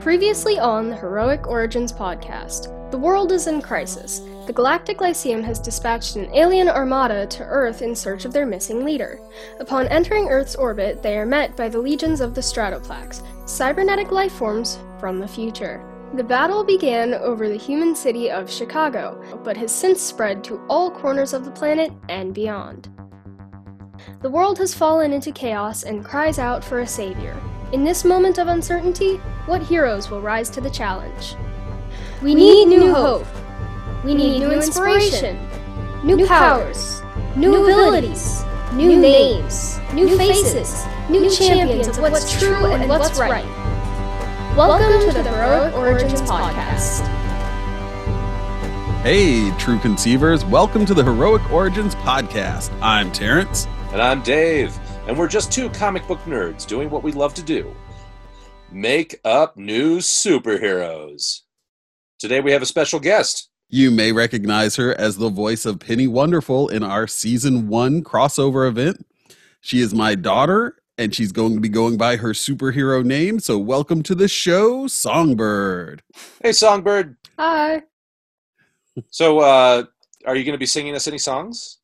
Previously on the Heroic Origins podcast, the world is in crisis. The Galactic Lyceum has dispatched an alien armada to Earth in search of their missing leader. Upon entering Earth's orbit, they are met by the legions of the Stratoplax, cybernetic life forms from the future. The battle began over the human city of Chicago, but has since spread to all corners of the planet and beyond. The world has fallen into chaos and cries out for a savior. In this moment of uncertainty, what heroes will rise to the challenge? We need new hope. We need new inspiration, new powers, new abilities, new names, new faces, new champions of what's true and what's right. Welcome to the Heroic Origins Podcast. Hey, true conceivers, welcome to the Heroic Origins Podcast. I'm Terrence. And I'm Dave, and we're just two comic book nerds doing what we love to do make up new superheroes. Today we have a special guest. You may recognize her as the voice of Penny Wonderful in our season one crossover event. She is my daughter, and she's going to be going by her superhero name. So, welcome to the show, Songbird. Hey, Songbird. Hi. So, uh, are you going to be singing us any songs?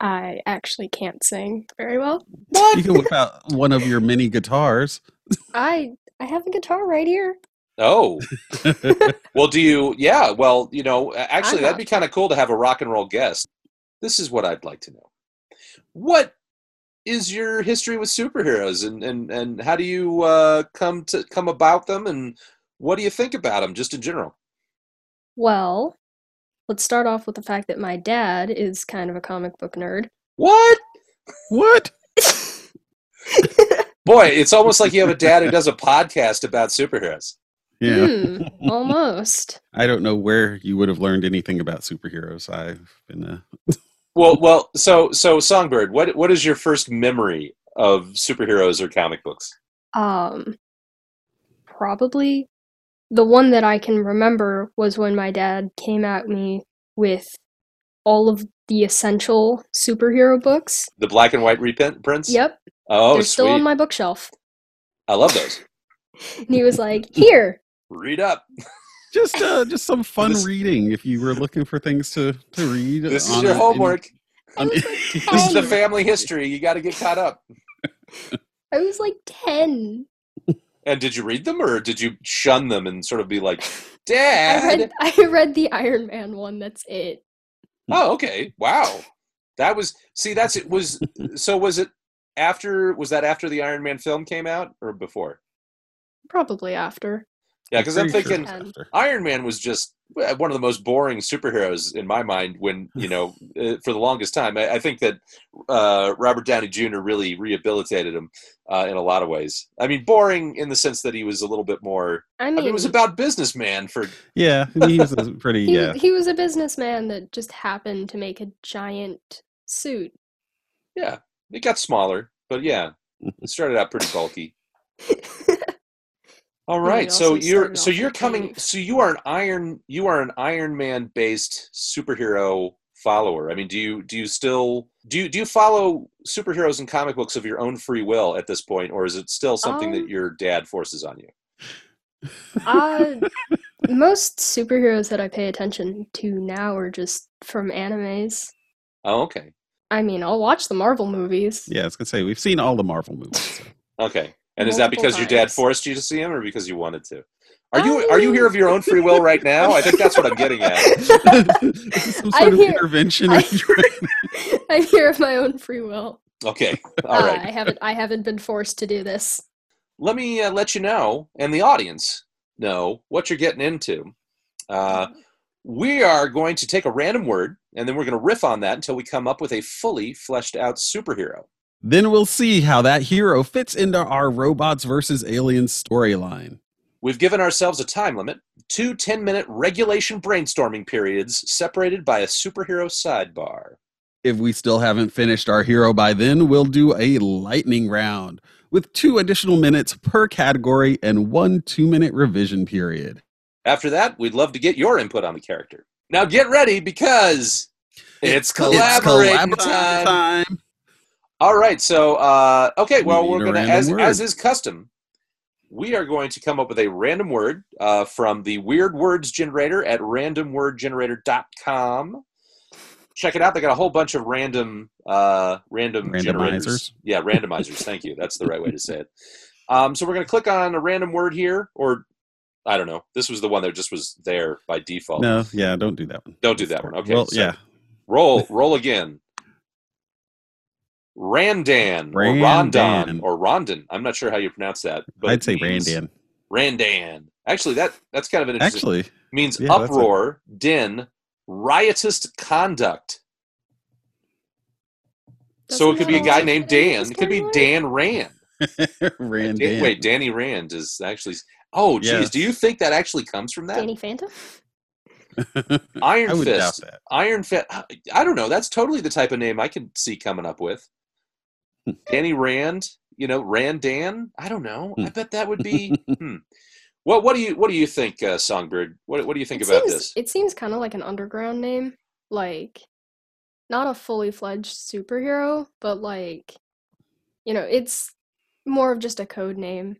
I actually can't sing very well. What? You can whip out one of your mini guitars. I I have a guitar right here. Oh, well, do you? Yeah, well, you know, actually, that'd be kind of cool to have a rock and roll guest. This is what I'd like to know. What is your history with superheroes, and and and how do you uh, come to come about them, and what do you think about them, just in general? Well, let's start off with the fact that my dad is kind of a comic book nerd. What? what? Boy, it's almost like you have a dad who does a podcast about superheroes. Yeah. Hmm, almost. I don't know where you would have learned anything about superheroes. I've been a. Well, well, so so Songbird, what what is your first memory of superheroes or comic books? Um, probably the one that I can remember was when my dad came at me with all of the essential superhero books. The black and white reprints? Yep, Oh, they're sweet. still on my bookshelf. I love those. And he was like, "Here, Read up. Just uh, just some fun This- reading if you were looking for things to, to read. This is your a- in- homework. I on- like This is the family history. You got to get caught up. I was like ten. And did you read them, or did you shun them and sort of be like, I "Dad"? read I read the Iron Man one. That's it. Oh, okay. Wow. That was see. That's it. Was so? Was it after? Was that after the Iron Man film came out, or before? Probably after. Yeah, because I'm pretty sure thinking it's. Iron Man was just uh, one of the most boring superheroes in my mind. When you know, uh, for the longest time, I, I think that uh, Robert Downey Jr. really rehabilitated him uh, in a lot of ways. I mean, boring in the sense that he was a little bit more. I I mean, mean, it was about businessman for. Yeah, he was a pretty. he, Yeah. he was a businessman that just happened to make a giant suit. Yeah, it got smaller, but yeah, it started out pretty bulky. All And right, it so you're so you're coming. Dave. So you are an Iron you are an Iron Man based superhero follower. I mean, do you do you still do you do you follow superheroes and comic books of your own free will at this point, or is it still something that Um, your dad forces on you? Uh, most superheroes that I pay attention to now are just from animes. Oh, okay, I mean, I'll watch the Marvel movies. Yeah, I was gonna say we've seen all the Marvel movies. so. okay. And is that Multiple because your dad forced you to see him, or because you wanted to? Are you are you here of your own free will right now? I think that's what I'm getting at. Some sort I'm of here- intervention? I- I'm here of my own free will. Okay, all right. Uh. I haven't I haven't been forced to do this. let me uh, let you know and the audience know what you're getting into. Uh, we are going to take a random word and then we're going to riff on that until we come up with a fully fleshed out superhero. Then we'll see how that hero fits into our robots versus aliens storyline. We've given ourselves a time limit, two 10 minute regulation brainstorming periods separated by a superhero sidebar. If we still haven't finished our hero by then, we'll do a lightning round with two additional minutes per category and one two minute revision period. After that, we'd love to get your input on the character. Now get ready because it's collaborating time. time. All right, so uh, okay, well We we're gonna as word. as is custom, we are going to come up with a random word uh, from the Weird Words Generator at randomwordgenerator.com. Check it out. They got a whole bunch of random, uh, random generators. Randomizers. Yeah, randomizers. Thank you. That's the right way to say it. Um, so we're going to click on a random word here, or I don't know. This was the one that just was there by default. No, yeah, don't do that one. Don't do that one. Okay. well, so yeah. Roll, roll again. Randan, or Randan. Rondon or Rondon. I'm not sure how you pronounce that. But I'd say Randan. Randan. Actually, that that's kind of an interesting. Actually, means yeah, that's a- uproar, din, riotous conduct. so it could be a guy named fit Dan. It could be? Dan Rand. Randan. Dan- wait, Danny Rand is actually. Oh, geez. Yes. Do you think that actually comes from that? Danny Phantom? Iron I would doubt Fist. that. Iron Fist. I don't know. That's totally the type of name I could see coming up with. Danny Rand. You know, Rand Dan. I don't know. I Hmm. bet that would be. hmm. What What do you What do you think, uh, Songbird? What What do you think it about seems, this? It seems kind of like an underground name. Like, not a fully fledged superhero, but like, you know, it's more of just a code name.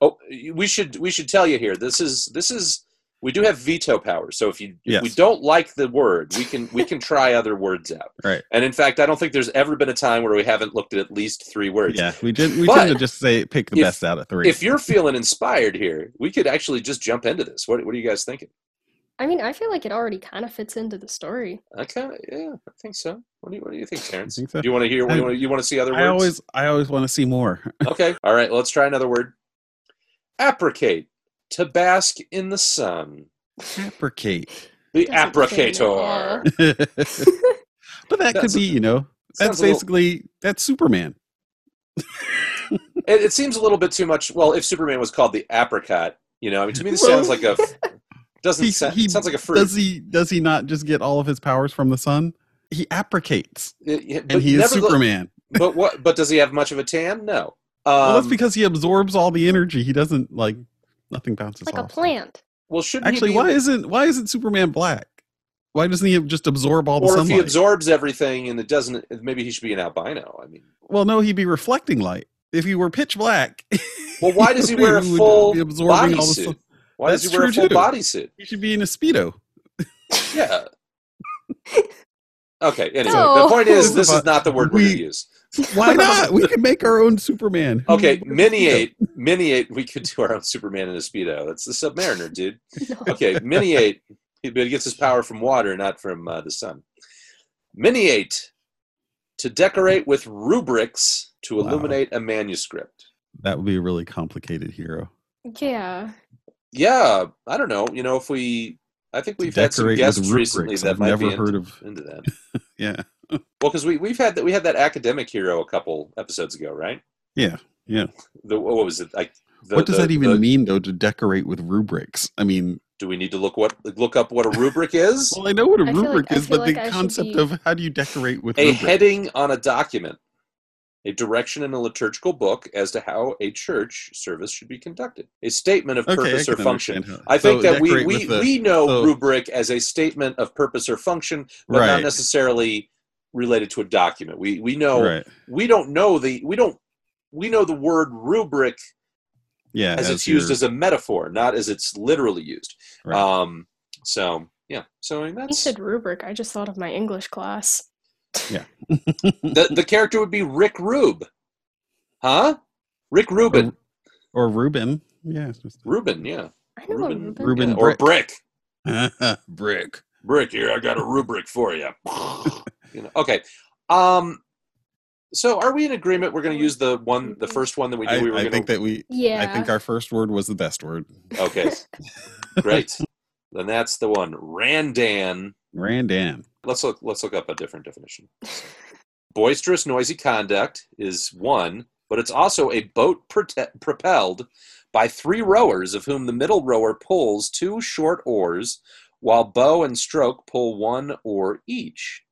Oh, we should we should tell you here. This is this is we do have veto power. So if you if we don't like the word, we can we can try other words out. Right. And in fact, I don't think there's ever been a time where we haven't looked at at least three words. Yeah, we did. We But tend to just say pick the if- best out of three. If you're feeling inspired here, we could actually just jump into this. What What are you guys thinking? I mean, I feel like it already kind of fits into the story. okay yeah, I think so. What do you What do you think, Terrence? think so? Do you want to hear? I- you want you want to see other words? I always, I always want to see more. Okay. All right. Let's try another word. Apricate. To bask in the sun. Apricate. The Doesn't fit at all. applicator. but that could That's- be, you know, that's Sounds a little- basically that's Superman. It, it seems a little bit too much. Well, if Superman was called the apricot, you know, I mean, to me, this sounds like a doesn't He, sound, he- sounds like a fruit. Does he? Does he not just get all of his powers from the sun? He apricates, It- it- and he is nevertheless- Superman. But what? But does he have much of a tan? No. Um, well, that's because he absorbs all the energy. He doesn't like nothing bounces Like a off. plant. well, shouldn't Actually, he be, why isn't why isn't Superman black? Why doesn't he just absorb all the Or if he absorbs everything and it doesn't, maybe he should be an albino. I mean, well, no, he'd be reflecting light. If he were pitch black, well, why does he wear a full be absorbing all the bodysuit? sun. Why does he wear a full too. bodysuit? He should be in a speedo. Yeah. Okay. Anyway, No. the point is, This this is is not the word we're going to use. Why not? we can make our own Superman. Okay, would wear mini speedo? eight, mini eight. We could do our own Superman in a speedo. That's the Submariner, dude. No. Okay, miniate. He but he gets his power from water, not from uh, the sun. Miniate to decorate with rubrics to Wow. illuminate a manuscript. That would be a really complicated hero. Yeah. Yeah, I don't know. You know, if we, I think we've had some decorate with guests recently rubrics. that I've might never be heard into, of. into that. Yeah, Well, because we we've had that we had that academic hero a couple episodes ago, right? yeah, yeah. The what was it like? The, what does the- that even the- mean, though? To decorate with rubrics? I mean, Do we need to look what look up what a rubric is? well, I know what a I rubric like- is, but like the I concept be- of how do you decorate with a rubrics? heading on a document, a direction in a liturgical book as to how a church service should be conducted, a statement of Okay, purpose or function. how- I think so that we we, the- we know so- rubric as a statement of purpose or function, but not necessarily related to a document. We we know right. we don't know the we don't we know the word rubric Yeah, as, it's used as a metaphor, not as it's literally used. Right. Um, so yeah, so I mean, You said rubric. I just thought of my English class. Yeah. the the character would be Rick Rube, huh? Rick Rubin, or Reuben. Yeah, it's just Rubin, yeah, I know Reuben- a Reuben. Reuben yeah. or Brick. brick. Brick here. I got a rubric for you. You know, okay. Um, so are we in agreement? We're going to use the one, the first one that we I, we were I going think that we. Yeah. I think our first word was the best word. Okay, great. then that's the one. Randan. Randan. Let's look. Let's look up a different definition. Boisterous, noisy conduct is one, but it's also a boat prote- propelled by three rowers, of whom the middle rower pulls two short oars, while bow and stroke pull one oar each.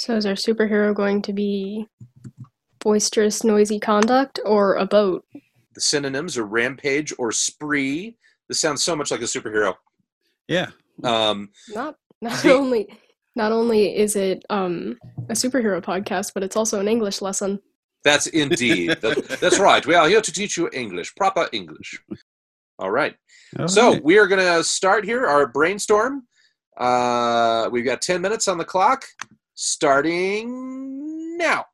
So is our superhero going to be boisterous, noisy conduct or a boat? The synonyms are rampage or spree. This sounds so much like a superhero. Yeah. Um, Not not The- only not only is it um a superhero podcast, but it's also an English lesson. That's indeed. That- that's right. We are here to teach you English, proper English. All right. All So right. we are going to start here our brainstorm. Uh, we've got 10 minutes on the clock, starting now.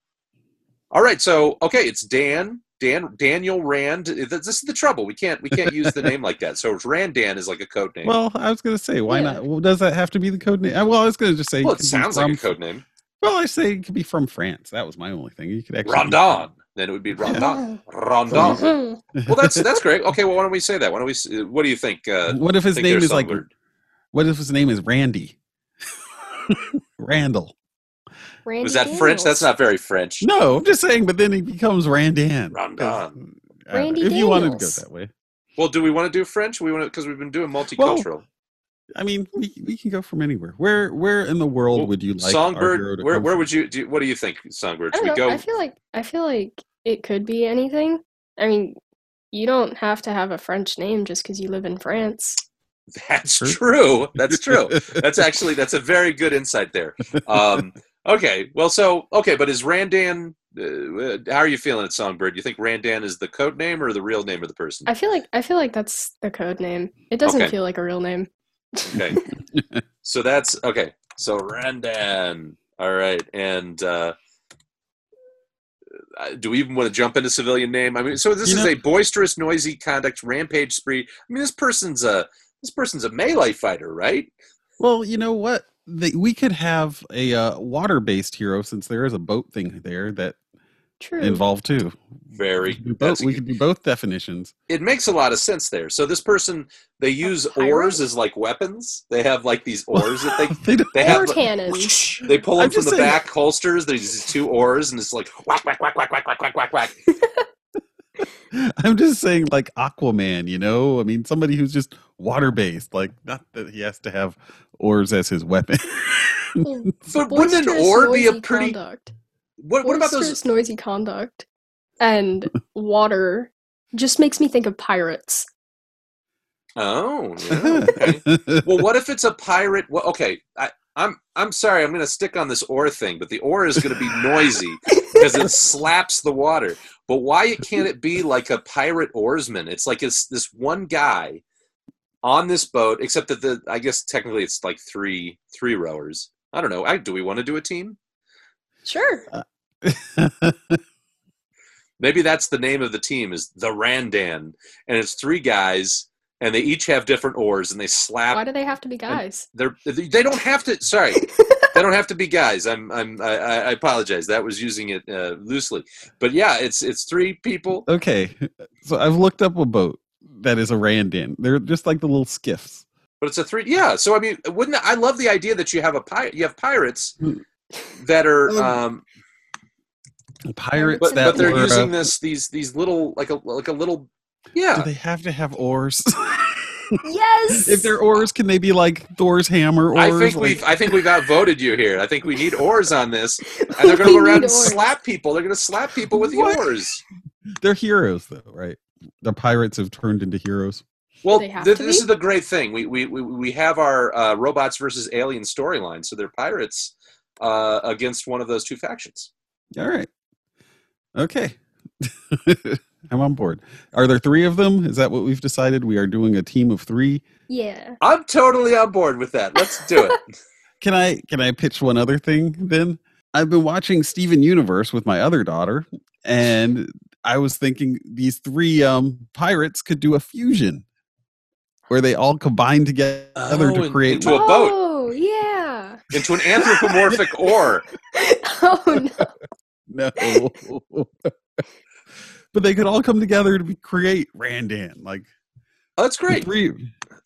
All right. So, okay, it's Dan. Dan Daniel Rand. This is the trouble. We can't we can't use the name like that. So Randan is like a code name. Well, I was going to say, why Yeah. not? Well, does that have to be the code name? Uh, Well, I was going to just say. Well, it could be sounds like a from- code name. Well, I say it could be from France. That was my only thing. You could actually. Rondon. Then it would be Rondon. Rondon. Mhm. Well, that's that's great. Okay, well, why don't we say that? Why don't we? What do you think? Uh, What if his name is like? songbird? What if his name is Randy? Randall. Randy was that French? That's not very French. No, I'm just saying. But then he becomes Randan. 'cause, Randon. I Randy if you wanted to go that way, Well, do we want to do French? We want to because we've been doing multicultural. I mean, we, we can go from anywhere. Where where in the world Well, would you like our Songbird. hero to Where come where from? would you? Do, what do you think, Songbird? I Should don't we go? I feel like I feel like it could be anything. I mean, you don't have to have a French name just because you live in France. That's True. true. That's true. That's actually that's a very good insight there. Um, okay, well, so okay, but is Randan? Uh, how are you feeling at Songbird? You think Randan is the code name or the real name of the person? I feel like I feel like that's the code name. It doesn't Okay. feel like a real name. Okay, so that's okay. So Randan. All right, and uh, uh, do we even want to jump into civilian name? I mean, so this You is know- a boisterous, noisy conduct, rampage spree. I mean, this person's a this person's a melee fighter, right? Well, you know what? They, we could have a uh, water-based hero since there is a boat thing there that True. involved too. Very. We could do both, we could do both definitions. it makes a lot of sense there. So this person they use oars as like weapons. They have like these oars that they They they Or have. cannons. They pull them I'm from the saying- back holsters. There's these two oars, and it's like whack whack whack whack whack whack whack whack whack. I'm just saying, like Aquaman. You know, I mean, somebody who's just water-based. Like, not that he has to have oars as his weapon. But wouldn't an oar be a pretty? conduct. What What about those? Noisy conduct and water just makes me think of pirates. Oh, yeah, okay. well, what if it's a pirate? Well, okay, I, I'm I'm sorry, I'm going to stick on this oar thing, but the oar is going to be noisy because it slaps the water. But why can't it be like a pirate oarsman? It's like it's this one guy on this boat, except that the I guess technically it's like three three rowers. I don't know. I, do we want to do a team? Sure. Maybe that's the name of the team is the Randan, and it's three guys, and they each have different oars, and they slap Why do they have to be guys? They're they don't have to. Sorry, they don't have to be guys. I'm I'm I, I apologize. That was using it uh, loosely, but yeah, it's it's three people. okay, so I've looked up a boat that is a Randan. They're just like the little skiffs. But it's a three. Yeah. So I mean, wouldn't I love the idea that you have a pirate? You have pirates that are, Um, um, Pirates but that but they're were, uh, using this these these little like a like a little. Yeah. Do they have to have oars? Yes. if they're oars, can they be like Thor's hammer oars? I think like- we've I think we've outvoted you here. I think we need oars on this, and they're going to go around and slap people. They're going to slap people with the oars. they're heroes, though, right? The pirates have turned into heroes. Well, th- this be? is the great thing. We we we, we have our uh, robots versus alien storyline, so they're pirates uh, against one of those two factions. All right. Okay. I'm on board. Are there three of them? Is that what we've decided? We are doing a team of three. yeah. I'm totally on board with that. Let's do it. Can I can I pitch one other thing then? I've been watching Steven Universe with my other daughter, and I was thinking these three um pirates could do a fusion where they all combine together Oh, to create into a boat. Oh yeah. Into an anthropomorphic oar. oh no. no. But they could all come together to create Randan. Like Oh, that's great. three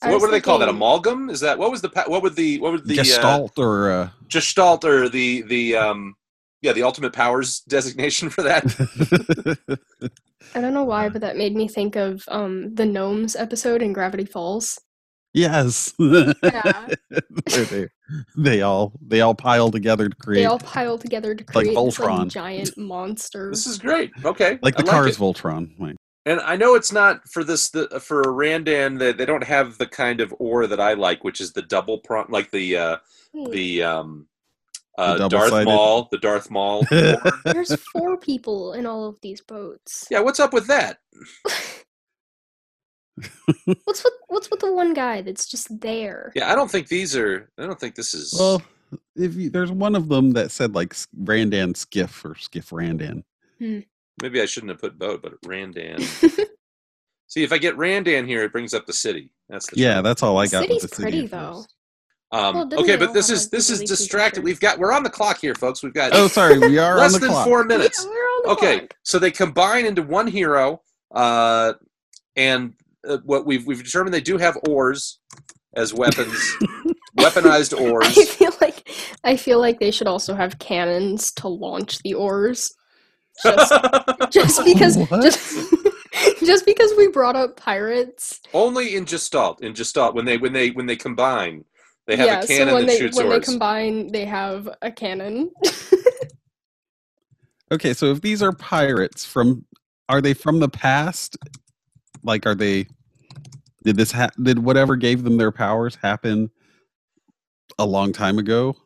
I What, what do they call that? Amalgam? Is that what was the what would the what would the uh, Gestalt or uh, Gestalt or the the um yeah the ultimate powers designation for that? I don't know why, but that made me think of um the gnomes episode in Gravity Falls. Yes. Yeah. They, they all they all pile together to create They all pile together to Like create this like, Voltron. giant monster. This is great. Okay, like the I cars it. Voltron. Like, And I know it's not for this the, for Randan. They, they don't have the kind of oar that I like, which is the double prong, like the uh, Hmm. the um, uh, Darth double-sided- Maul, the Darth Maul. There's four people in all of these boats. yeah, what's up with that? What's with what's with the one guy that's just there? Yeah, I don't think these are. I don't think this is. well, if you, there's one of them that said like Randan Skiff or Skiff Randan. maybe I shouldn't have put boat, but Randan. See, if I get Randan here, it brings up the city. That's the Yeah, trouble. that's all I The got. with city's the city pretty, at though. Um, Well, okay, but this is this is distracted. We've got we're on the clock here, folks. We've got Oh, sorry, we are less on the than clock. four minutes. Yeah, we're on the okay, clock. so they combine into one hero, uh, and uh, what we've we've determined they do have oars as weapons, weaponized oars. I oars. feel like I feel like they should also have cannons to launch the oars. Just just because just, just because we brought up pirates. Only in Gestalt. In Gestalt, when they when they when they combine, they have yeah, a cannon so when that they shoots when oars. they combine, they have a cannon. Okay, so if these are pirates from, are they from the past? Like, are they? Did this ha- did whatever gave them their powers happen a long time ago?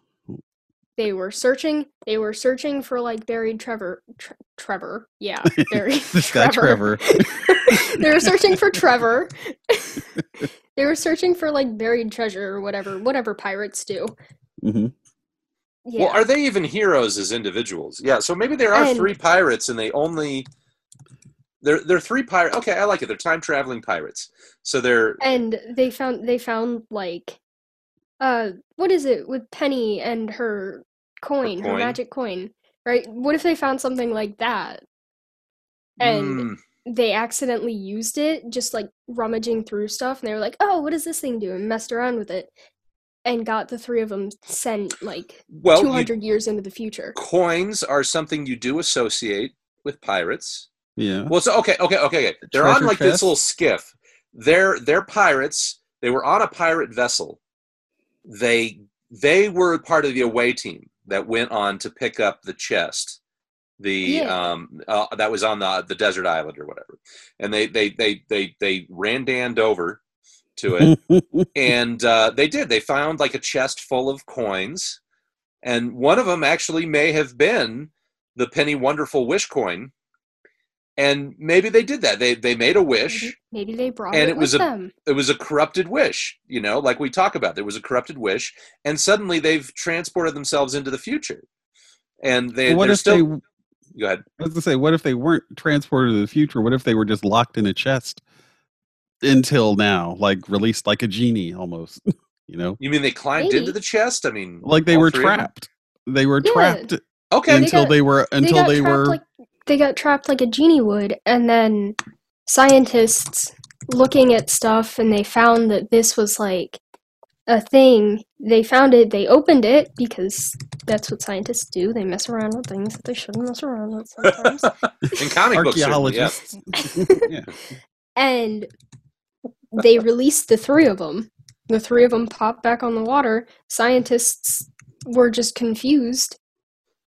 they were searching. They were searching for like buried Trevor. Tre- Trevor, yeah, buried This guy Trevor. they were searching for Trevor. they were searching for like buried treasure or whatever, whatever pirates do. hmm Yeah. Well, are they even heroes as individuals? Yeah, so maybe there are And- three pirates, and they only they're they're three pirates. Okay, I like it. They're time traveling pirates. So they're and they found they found like uh what is it with penny and her coin her, coin? magic coin right what if they found something like that and Hmm, they accidentally used it just like rummaging through stuff and they were like oh what does this thing do and messed around with it and got the three of them sent like well, you- 200 years into the future coins are something you do associate with pirates. Yeah. Well, so okay, okay, okay, okay. They're on Treasure like this little skiff. They're they're pirates. They were on a pirate vessel. They they were part of the away team that went on to pick up the chest. The Yeah. um uh, that was on the the desert island or whatever, and they they they they they ran danned over to it, and uh, they did. They found like a chest full of coins, and one of them actually may have been the penny wonderful wish coin. And maybe they did that. They they made a wish. maybe, maybe they brought And it, it was with a- them It was a corrupted wish, you know, like we talk about. There was a corrupted wish, and suddenly they've transported themselves into the future. And they what if still they? go ahead. I was gonna say, what if they weren't transported to the future? What if they were just locked in a chest until now, like released like a genie almost? you know, You mean they climbed Maybe. into the chest? I mean, like they were three of them? trapped. They were Yeah. trapped Okay, They until got- they were until got they, were. like they got trapped like a genie would and then scientists looking at stuff and they found that this was like a thing they found it they opened it because that's what scientists do they mess around with things that they shouldn't mess around with sometimes in comic books, yeah. archaeologists. yeah. and they released the three of them the three of them popped back on the water scientists were just confused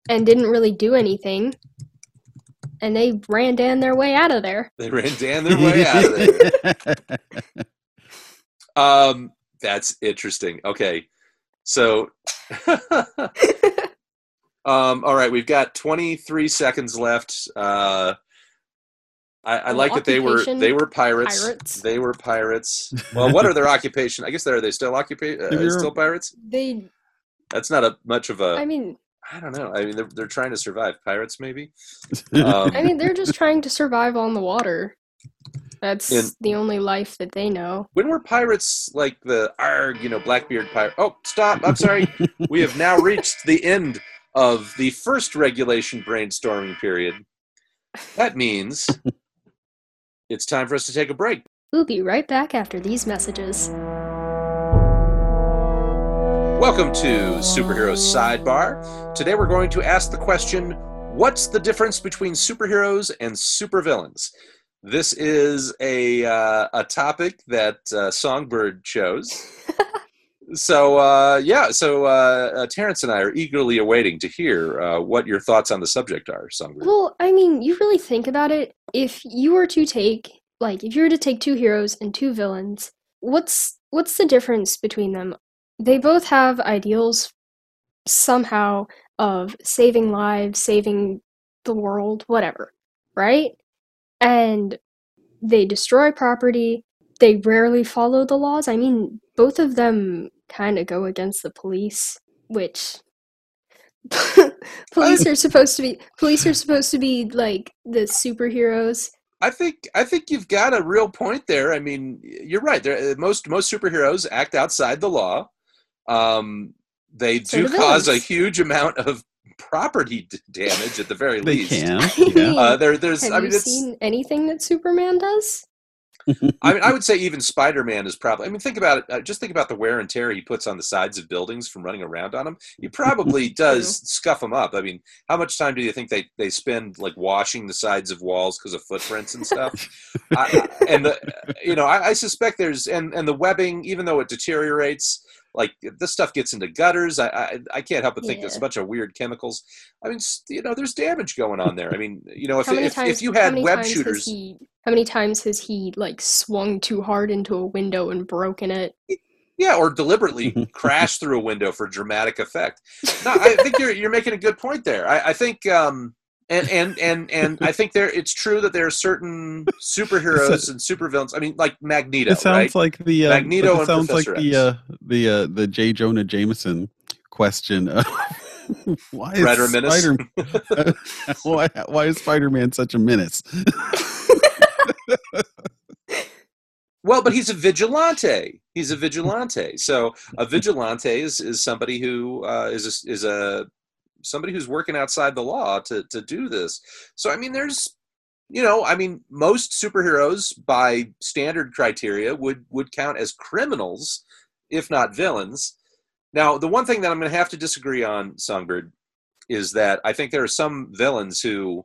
and didn't really do anything and they ran down their way out of there They ran down their way out of there. Um, that's interesting. Okay, so, um, all right, we've got 23 seconds left. Uh, I, I like that they were they were pirates. pirates. They were pirates. Well, what are their occupation? I guess they're are they still occupa- If uh, you're- still pirates? they That's not a much of a. i mean I don't know. I mean, they're they're trying to survive. Pirates, maybe. Um, i mean they're just trying to survive on the water that's In- the only life that they know when were pirates like the arg, you know, Blackbeard pirate? Oh, stop! I'm sorry. we have now reached the end of the first regulation brainstorming period. That means it's time for us to take a break. we'll be right back after these messages Welcome to Superheroes Sidebar. Today we're going to ask the question What's the difference between superheroes and supervillains? This is a, uh, a topic that uh, Songbird chose. so, uh, yeah, so uh, uh, Terrence and I are eagerly awaiting to hear uh, what your thoughts on the subject are, Songbird. Well, I mean, you really think about it. If you were to take, like, if you were to take two heroes and two villains, what's what's the difference between them? They both have ideals somehow of saving lives, saving the world, whatever, right? And they destroy property. They rarely follow the laws. I mean, both of them kind of go against the police, which police are supposed to be police are supposed to be like the superheroes I think I think you've got a real point there. I mean, you're right. There, uh, most most superheroes act outside the law. Um, they do do cause a huge amount of property d- damage at the very They least. can. I Yeah. mean, Uh, there, there's. have I mean, you it's. seen anything that superman does I mean, I would say even Spider-Man is probably. I mean, think about it. Uh, just think about the wear and tear he puts on the sides of buildings from running around on them. He probably does scuff them up. I mean, how much time do you think they they spend like washing the sides of walls because of footprints and stuff? I, I- and the, you know, I, I suspect there's and and the webbing, even though it deteriorates, like this stuff gets into gutters. I I, I can't help but think there's a bunch of weird chemicals. I mean, you know, there's damage going on there. I mean, you know, if if, times if you had web shooters. he how many times has he like swung too hard into a window and broken it Yeah, or deliberately crash through a window for dramatic effect. No, I think you're you're making a good point there. I, I think um and and and and I think there it's true that there are certain superheroes and supervillains. I mean, like Magneto, It sounds right? like the uh, Magneto it sounds like Professor the X. uh, the uh, the J. Jonah Jameson question. Of why is Red or menace? Spider why why is Spider Man such a menace? Well, but he's a vigilante. He's a vigilante. So a vigilante is, is somebody who uh, is a, is a somebody who's working outside the law to to do this. So I mean, there's you know, I mean, most superheroes by standard criteria would would count as criminals, if not villains. Now, the one thing that I'm going to have to disagree on, Songbird, is that I think there are some villains who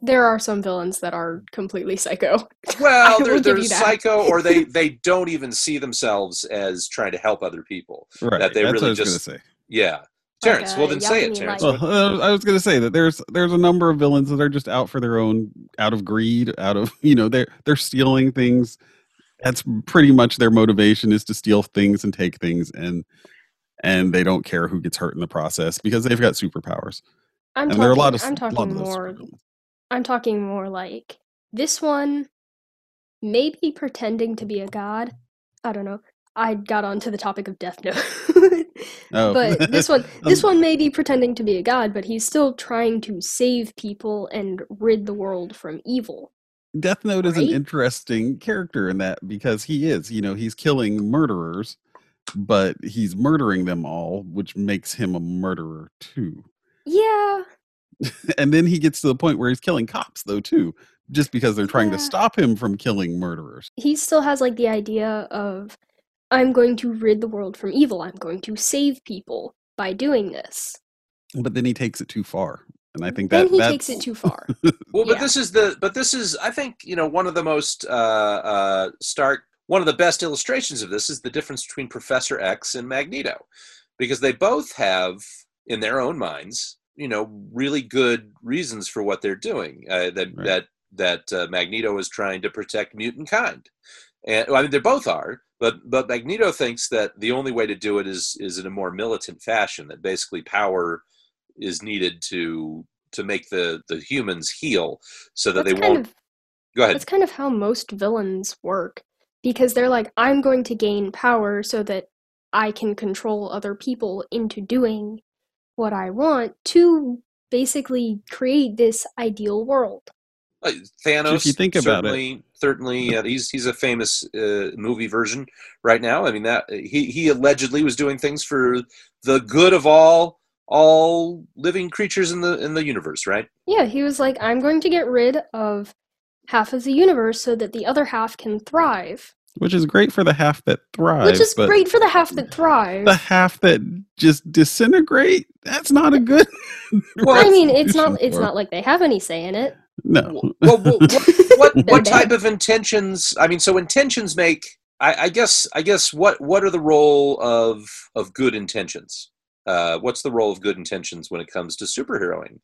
there are some villains that are completely psycho well, they're, they're give you that. psycho, or they they don't even see themselves as trying to help other people. Right. That they that's really what I was just- say. Yeah, Terrence. uh, well, then say it, Yabini Terrence. Light. Well, uh, I was going to say that there's there's a number of villains that are just out for their own, out of greed, out of you know they're they're stealing things. That's pretty much their motivation is to steal things and take things, and and they don't care who gets hurt in the process because they've got superpowers. i'm and talking there are a lot of i'm a lot talking of those more i'm talking more like this one maybe pretending to be a god i don't know i got onto the topic of death note Oh. but this one this one may be pretending to be a god but he's still trying to save people and rid the world from evil Death Note is an interesting character in that because he is, you know, he's killing murderers, but he's murdering them all, which makes him a murderer too. yeah and then he gets to the point where he's killing cops though too, just because they're trying to stop him from killing murderers. he still has like the idea of i'm going to rid the world from evil i'm going to save people by doing this But then he takes it too far, and I think that then that he that's, takes it too far Well, but Yeah. this is the but this is I think you know one of the most uh, uh, stark one of the best illustrations of this is the difference between Professor X and Magneto, because they both have in their own minds you know really good reasons for what they're doing. Uh, that Right. that that uh, Magneto is trying to protect mutant kind, and well, I mean they both are. But but Magneto thinks that the only way to do it is is in a more militant fashion. That basically power is needed to to make the the humans heal so that that's they won't of go ahead that's kind of how most villains work because they're like i'm going to gain power so that i can control other people into doing what i want to basically create this ideal world Uh, Thanos If you think about it- certainly certainly uh, he's he's a famous uh, movie version right now I mean that he he allegedly was doing things for the good of all all living creatures in the in the universe right yeah he was like i'm going to get rid of half of the universe so that the other half can thrive which is great for the half that thrives, which is but great for the half that thrives. the half that just disintegrate. That's not a good. well, i mean it's not it's not like they have any say in it No, well, what, what, what type of intentions i mean so intentions make I, I guess i guess what what are the role of of good intentions? Uh, what's the role of good intentions when it comes to superheroing?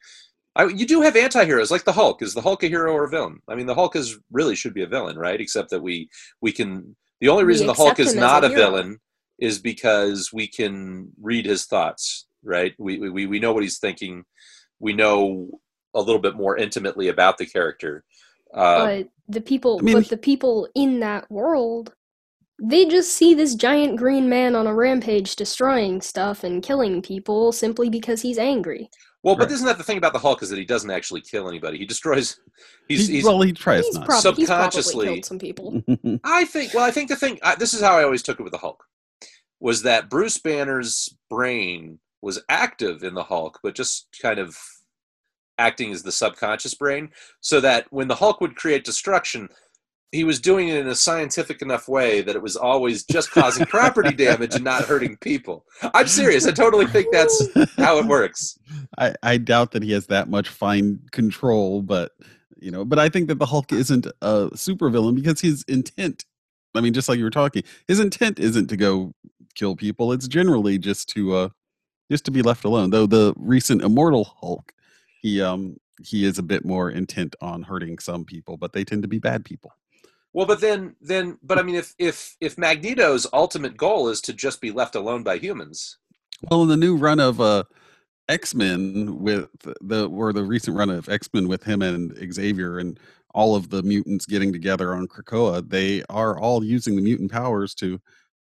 I, you do have anti-heroes like the hulk. Is the hulk a hero or a villain? I mean the hulk is really should be a villain right? Except that we we can the only We reason the hulk is not a a villain is because we can read his thoughts right? We we we know what he's thinking. We know a little bit more intimately about the character. Uh, but the people I mean, but the people in that world they just see this giant green man on a rampage destroying stuff and killing people simply because he's angry. well, but isn't that the thing about the Hulk is that he doesn't actually kill anybody. He destroys. He's, He- he's well, he tries He's, not. prob- he's probably Subconsciously- killed some people. I think. Well, I think the thing. I, this is how I always took it with the Hulk, was that Bruce Banner's brain was active in the Hulk, but just kind of acting as the subconscious brain, so that when the Hulk would create destruction, he was doing it in a scientific enough way that it was always just causing property damage and not hurting people. I'm serious. I totally think that's how it works. I, I doubt that he has that much fine control, but you know, but I think that the Hulk isn't a supervillain because his intent, I mean, just like you were talking, his intent isn't to go kill people. It's generally just to uh just to be left alone. Though the recent Immortal Hulk, he um he is a bit more intent on hurting some people, but they tend to be bad people. Well, but then, then, but I mean, if if if Magneto's ultimate goal is to just be left alone by humans, Well, in the new run of uh, X Men with the or the recent run of X Men with him and Xavier and all of the mutants getting together on Krakoa, they are all using the mutant powers to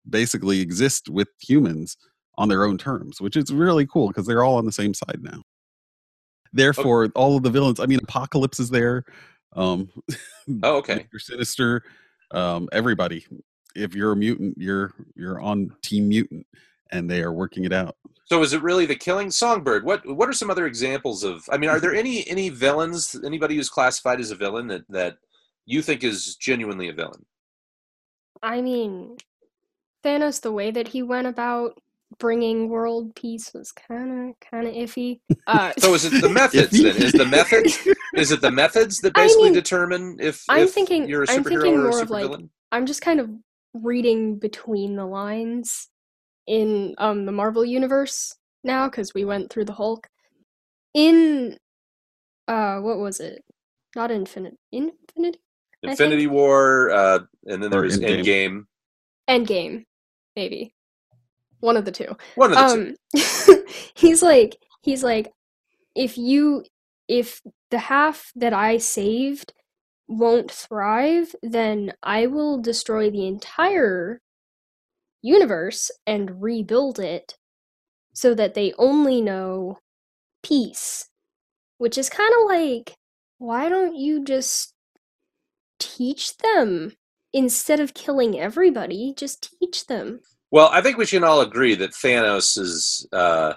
basically exist with humans on their own terms, which is really cool because they're all on the same side now. Therefore, all of the villains. I mean, Apocalypse is there. Um, oh, okay. Mr. Sinister, um, everybody. If you're a mutant, you're you're on Team Mutant, and they are working it out. So is it really the killing Songbird? What what are some other examples of? I mean, are there any any villains? Anybody who's classified as a villain that that you think is genuinely a villain? I mean, Thanos, the way that he went about bringing world peace was kind of kind of iffy. Uh, So is it the methods then? Is the methods is it the methods that I basically mean, determine if, I'm if thinking- you're a I'm superhero thinking or a more of, like, supervillain? I'm just kind of reading between the lines in um the Marvel universe now because we went through the Hulk. In uh, what was it? Not Infinite Infinity Infinity War, uh, and then there Or was Endgame. Endgame. Endgame, maybe one of the two. One of the two. um he's like he's like if you if the half that i saved won't thrive then i will destroy the entire universe and rebuild it so that they only know peace which is kind of like why don't you just teach them instead of killing everybody just teach them Well, I think we can all agree that Thanos's uh,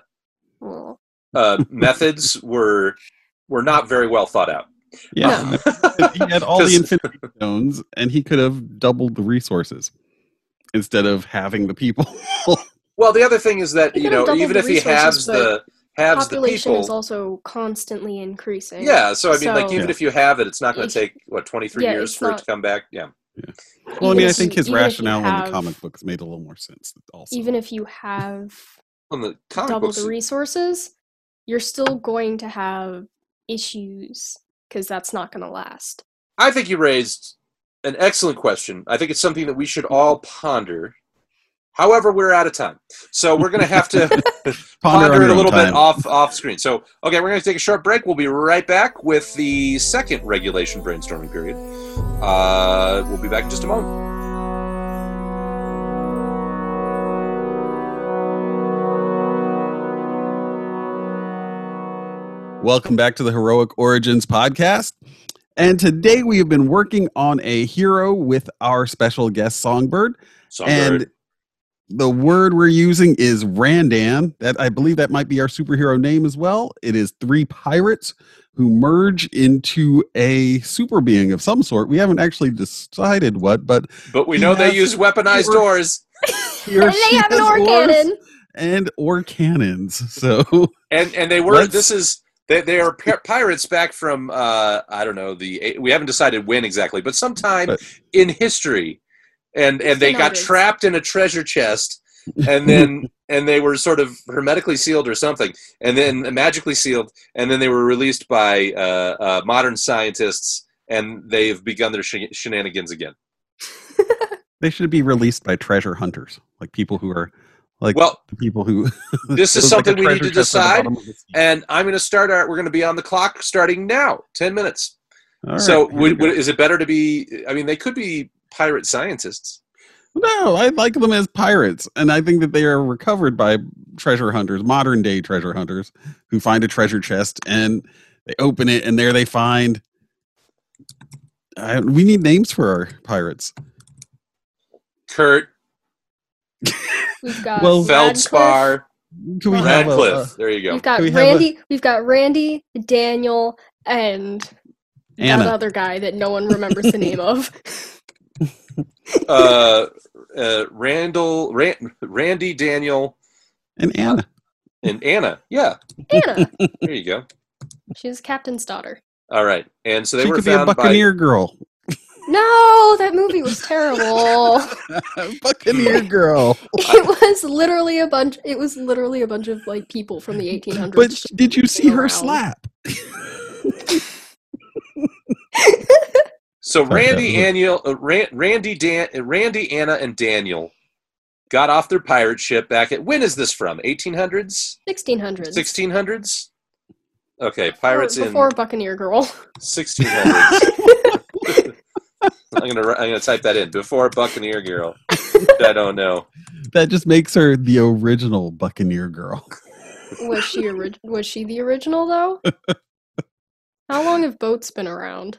well uh, methods were were not very well thought out. Yeah, he had all the 'Cause- Infinity Stones, and he could have doubled the resources instead of having the people. Well, the other thing is that He you know, even if he resources, halves the halves the population people, is also constantly increasing. yeah. So I mean, like So- even if you have it, it's not going to take what twenty three Yeah, years it's for it to come back. Yeah. Well, I mean, I think his even if you rationale in the have- comic books made a little more sense. Also, Even if you have On the comic double books, the resources, you're still going to have issues because that's not going to last. I think you raised an excellent question. I think it's something that we should mm-hmm. all ponder. However, we're out of time, so we're going to have to ponder, ponder it a own little bit off off screen. So, okay, we're going to take a short break. We'll be right back with the second regulation brainstorming period. Uh, we'll be back in just a moment. Welcome back to the Heroic Origins podcast. And today we have been working on a hero with our special guest Songbird. Songbird. And the word we're using is Randan. That I believe that might be our superhero name as well. It is three pirates who merge into a super being of some sort. We haven't actually decided what, but but we know they use weaponized or- doors, he or and they have an has ore oars cannon. and or cannons. So and and they were. Let's- This is they they are pirates back from uh, I don't know the we haven't decided when exactly, but sometime But- in history, and and they got trapped in a treasure chest, and then and they were sort of hermetically sealed or something, and then magically sealed, and then they were released by uh, uh, modern scientists, and they've begun their sh- shenanigans again. they should be released by treasure hunters, like people who are Like Well, the people who. this is There's like something we need to chest at the decide, bottom of the sea. and I'm going to start our. We're going to be on the clock starting now. Ten minutes. All so, right, here we would, would, is it better to be? I mean, they could be pirate scientists. No, I like them as pirates, and I think that they are recovered by treasure hunters, modern day treasure hunters, who find a treasure chest and they open it, and there they find. I, we need names for our pirates. Kurt We've got Well, Feldspar, Can we have a, uh, there you go. We've got we have a- Randy. We've got Randy, Daniel, and that other guy that no one remembers the name of. Uh, uh, Randall, Ran- Randy, Daniel, and Anna. and Anna. Yeah, Anna. there you go. She was captain's daughter. All right, and so they she were could be a found by. Buccaneer girl. No, that movie was terrible. Buccaneer girl. it was literally a bunch. It was literally a bunch of like people from the 1800s. But did you see her slap? So Randy, Daniel, uh, Randy, Dan- uh, Randy, Anna, and Daniel got off their pirate ship back at. When is this from? 1800s, 1600s. 1600s. Okay, pirates before, in before Buccaneer Girl. 1600s. I'm gonna I'm gonna type that in before Buccaneer Girl. I don't know. That just makes her the original Buccaneer girl. was she ori- was she the original though? How long have boats been around?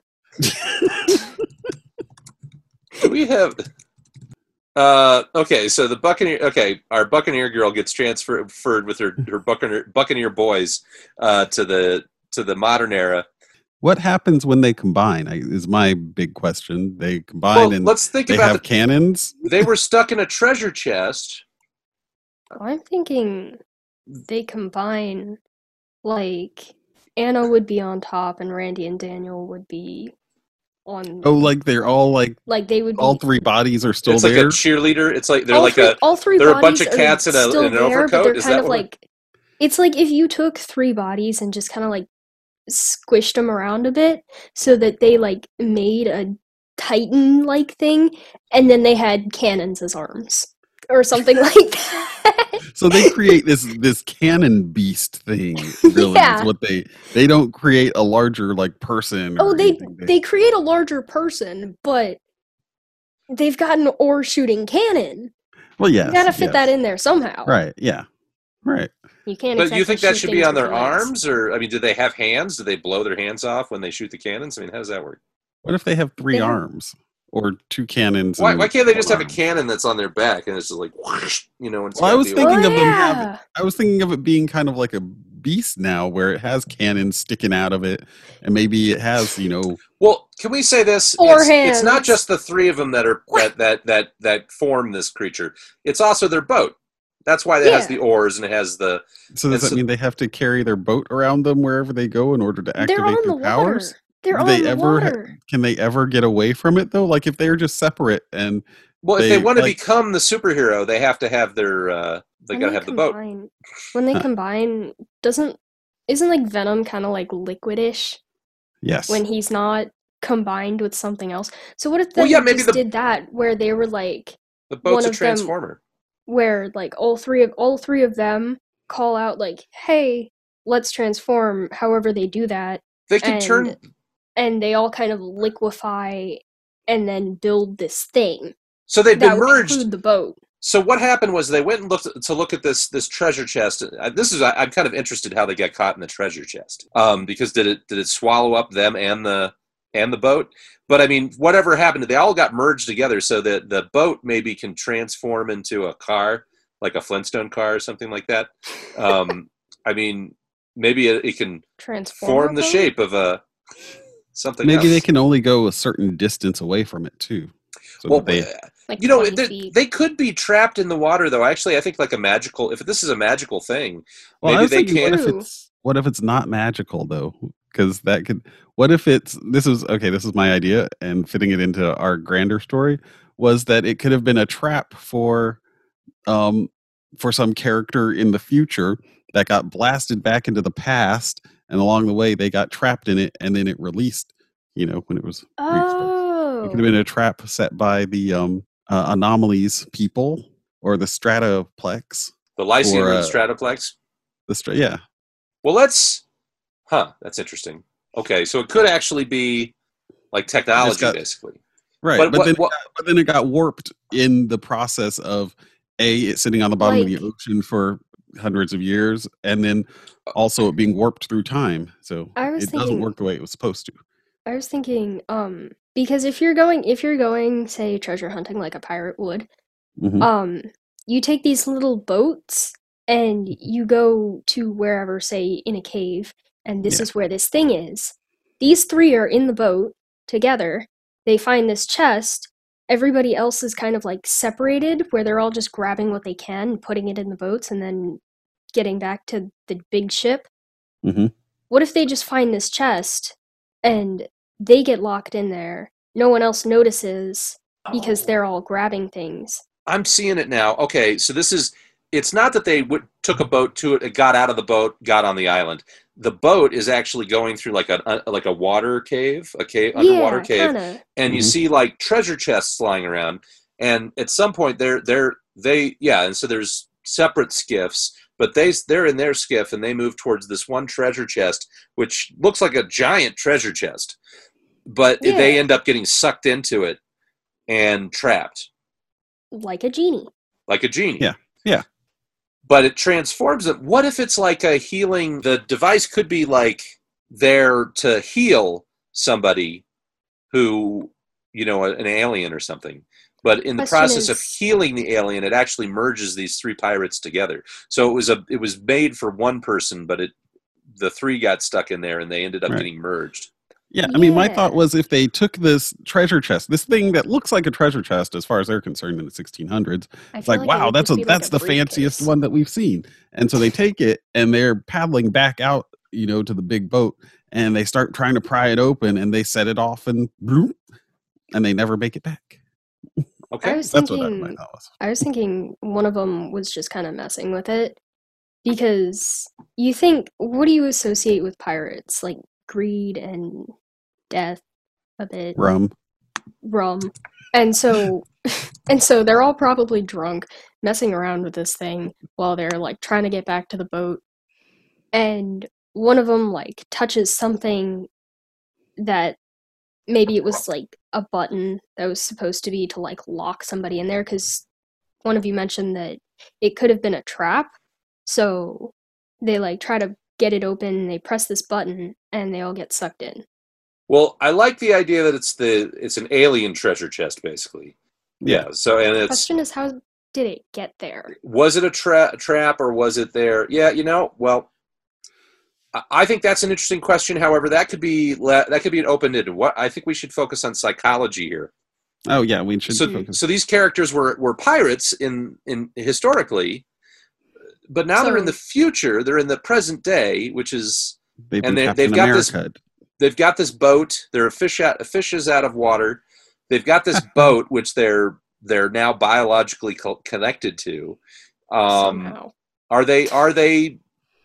Do we have? Uh, okay, so the Buccaneer. Okay, our Buccaneer girl gets transferred with her her Buccaneer Buccaneer boys uh, to the to the modern era. What happens when they combine? Is my big question. They combine Well, and let's think they about have the, cannons. they were stuck in a treasure chest. I'm thinking they combine like Anna would be on top and Randy and Daniel would be on Oh, like they're all like like they would be all three bodies are still it's like there. a cheerleader. It's like they're all like three, a all three they're a bunch bodies of cats are in a- still in an there, but overcoat? they're Is kind that of what- like it's like if you took three bodies and just kind of like squished them around a bit so that they like made a titan like thing and then they had cannons as arms or something like that. so they create this this cannon beast thing. Really, Yeah. is what they they don't create a larger like person. Oh, or they they create a larger person, but they've got an oar shooting cannon. well, yeah, you gotta fit that in there somehow. Right. Yeah. Right. You can't. But you think that should be on their arms, or I mean, do they have hands? Do they blow their hands off when they shoot the cannons? I mean, how does that work? What if they have three They have- arms or two cannons? Why, why can't they just one have a cannon that's on their back and it's just like, whoosh, you know? It's Well, I was the- thinking Oh, of them oh, having- I was thinking of it being kind of like a beast now, where it has cannons sticking out of it, and maybe it has you know Well, can we say this? Four it's, it's not just the three of them that are that that that that form this creature. It's also their boat. That's why it has the oars and it has the. So does that so- mean they have to carry their boat around them wherever they go in order to activate their the water. Powers? They're Do on they the ever water. Can they ever get away from it though? Like if they're just separate and Well, if They, they, want to like- become the superhero, they have to have their. Uh, they got to have the boat. When they Huh. combine, doesn't isn't like Venom kind of like liquidish yes, when he's not combined with something else? So what if Well, they yeah, maybe just the- did that where they were like The boat's one a of them- transformer. where like all three of all three of them call out like, "Hey, let's transform." However they do that, They can turn. And they all kind of liquefy and then build this thing So been merged. the boat. So what happened was they went and looked to look at this this treasure chest. Uh, This is I- I'm kind of interested how they got caught in the treasure chest. Um, because did it did it swallow up them and the and the boat? But I mean, whatever happened, they all got merged together so that the boat maybe can transform into a car, like a Flintstone car or something like that. Um, I mean, maybe it, it can Transform form the shape of a something. maybe else. they can only go a certain distance away from it too. So Well, they uh, Like you know, they could be trapped in the water though actually i think like a magical if this is a magical thing Well, maybe they thinking, what can't- if it's what if it's not magical though? Because that could. What if it's this is okay? This is my idea, and fitting it into our grander story was that it could have been a trap for, um, for some character in the future that got blasted back into the past, and along the way they got trapped in it, and then it released. You know, when it was released. oh, It could have been a trap set by the um, uh, anomalies people, or the stratoplex. The Lyceum Or, or, the uh, Stratoplex. The stra- yeah, Well, let's. Huh. That's interesting. Okay, so it could actually be like technology, got- basically. right. But But, what- then, what- but then it got warped in the process of a it's sitting on the bottom of the ocean for hundreds of years, and then also it being warped through time. So I was it doesn't thinking- work the way it was supposed to. I was thinking, um, because if you're going, if you're going, say, treasure hunting like a pirate would, Mhm. um, you take these little boats and you go to wherever, say, in a cave, and this Yeah. is where this thing is. These three are in the boat together. They find this chest. Everybody else is kind of like separated, where they're all just grabbing what they can, putting it in the boats, and then getting back to the big ship. Mhm. What if they just find this chest and they get locked in there? No one else notices because Oh. they're all grabbing things. I'm seeing it now. Okay, so this is. It's not that they w- took a boat to it, it got out of the boat, got on the island. The boat is actually going through like a, a like a water cave, a cave, underwater yeah, cave, kinda. and you Mhm. see like treasure chests lying around. And at some point, they're they're they yeah, and so there's separate skiffs, but they they're in their skiff and they move towards this one treasure chest, which looks like a giant treasure chest, but they end up getting sucked into it and trapped Like a genie. like a genie. Yeah, yeah. But it transforms it. What if it's like a healing? The device could be like there to heal somebody who, you know, an alien or something. But in the Question process of healing the alien, it actually merges these three pirates together. So it was a it was made for one person, but it the three got stuck in there and they ended up Right. getting merged. Yeah, I mean, my thought was if they took this treasure chest, this thing that looks like a treasure chest as far as they're concerned in the 1600s, I it's feel like, wow, that's a be like that's a the fanciest briefcase. one that we've seen. And so they take it and they're paddling back out, you know, to the big boat, and they start trying to pry it open, and they set it off, and bloop, and they never make it back. I Okay. was That's what that, thinking. my thought was. I was thinking one of them was just kind of messing with it because you think, what do you associate with pirates? Like greed and death, a bit. Rum. rum, and so and so they're all probably drunk, messing around with this thing while they're like trying to get back to the boat, and one of them like touches something that maybe it was like a button that was supposed to be to like lock somebody in there because one of you mentioned that it could have been a trap. So they like try to get it open and they press this button and they all get sucked in Well, I like the idea that it's the it's an alien treasure chest, basically. Yeah. So and it's question is how did it get there was it a tra- trap or was it there? Yeah, you know, well, I- I think that's an interesting question. However, that could be le- that could be an open ended. What I think we should focus on psychology here. Oh yeah, we should So, focus. so these characters were were pirates in in historically, but now they're in the future. They're in the present day, which is They've and they they've got this- America. They've got this boat. They're a fish out fishes out of water. They've got this boat which they're they're now biologically co- connected to. Um, somehow are they are they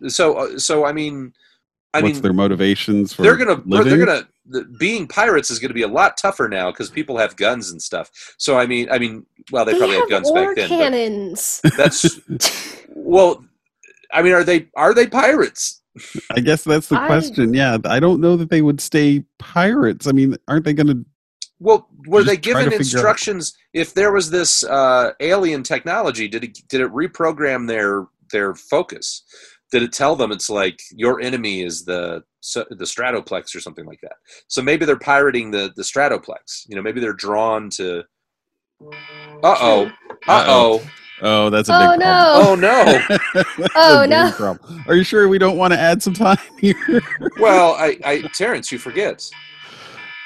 so uh, so I mean I What's mean their motivations for they're gonna living? they're gonna the, being pirates is gonna be a lot tougher now because people have guns and stuff. So I mean I mean well they, they probably have had guns back then. cannons That's well I mean are they are they pirates? I guess that's the I- question. Yeah, I don't know that they would stay pirates. I mean, aren't they going to? Well, were they given figure out- instructions if there was this uh, alien technology? Did it did it reprogram their their focus? Did it tell them it's like your enemy is the so- the Stratoplex or something like that? So maybe they're pirating the the Stratoplex. You know, maybe they're drawn to. Uh oh. Uh oh. Oh, that's a Oh, big no. Oh no. problem. That's Oh, no. problem. Are you sure we don't want to add some time here? Well, I, I Terrence, you forget.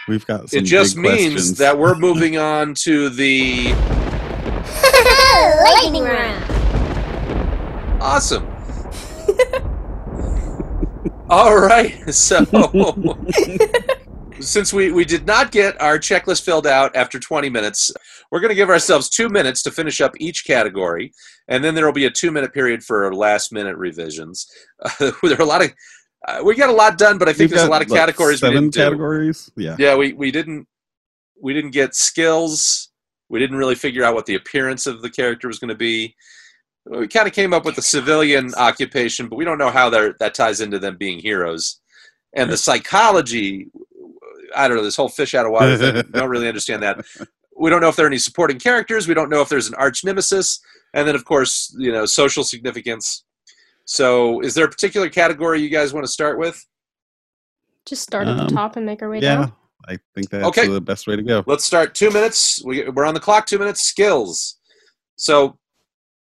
We've got some It just big means questions. that we're moving on to the Lightning round. Awesome. All right. So, since we, we did not get our checklist filled out after 20 minutes, we're going to give ourselves two minutes to finish up each category. And then there will be a two minute period for last minute revisions. Uh, there are a lot of, uh, we got a lot done, but I think We've there's a got, lot of what, categories we Seven didn't do. categories. Yeah. Yeah, we, we didn't we didn't get skills. We didn't really figure out what the appearance of the character was going to be. We kind of came up with the civilian occupation, but we don't know how that ties into them being heroes. And the psychology, I don't know, this whole fish out of water thing, we don't really understand that. We don't know if there are any supporting characters. We don't know if there's an arch nemesis. And then, of course, you know, social significance. So, is there a particular category you guys want to start with? Just start at Um, the top and make our way Yeah, down. I think that's Okay. the best way to go. Let's start two minutes. We, we're on the clock. Two minutes. Skills. So,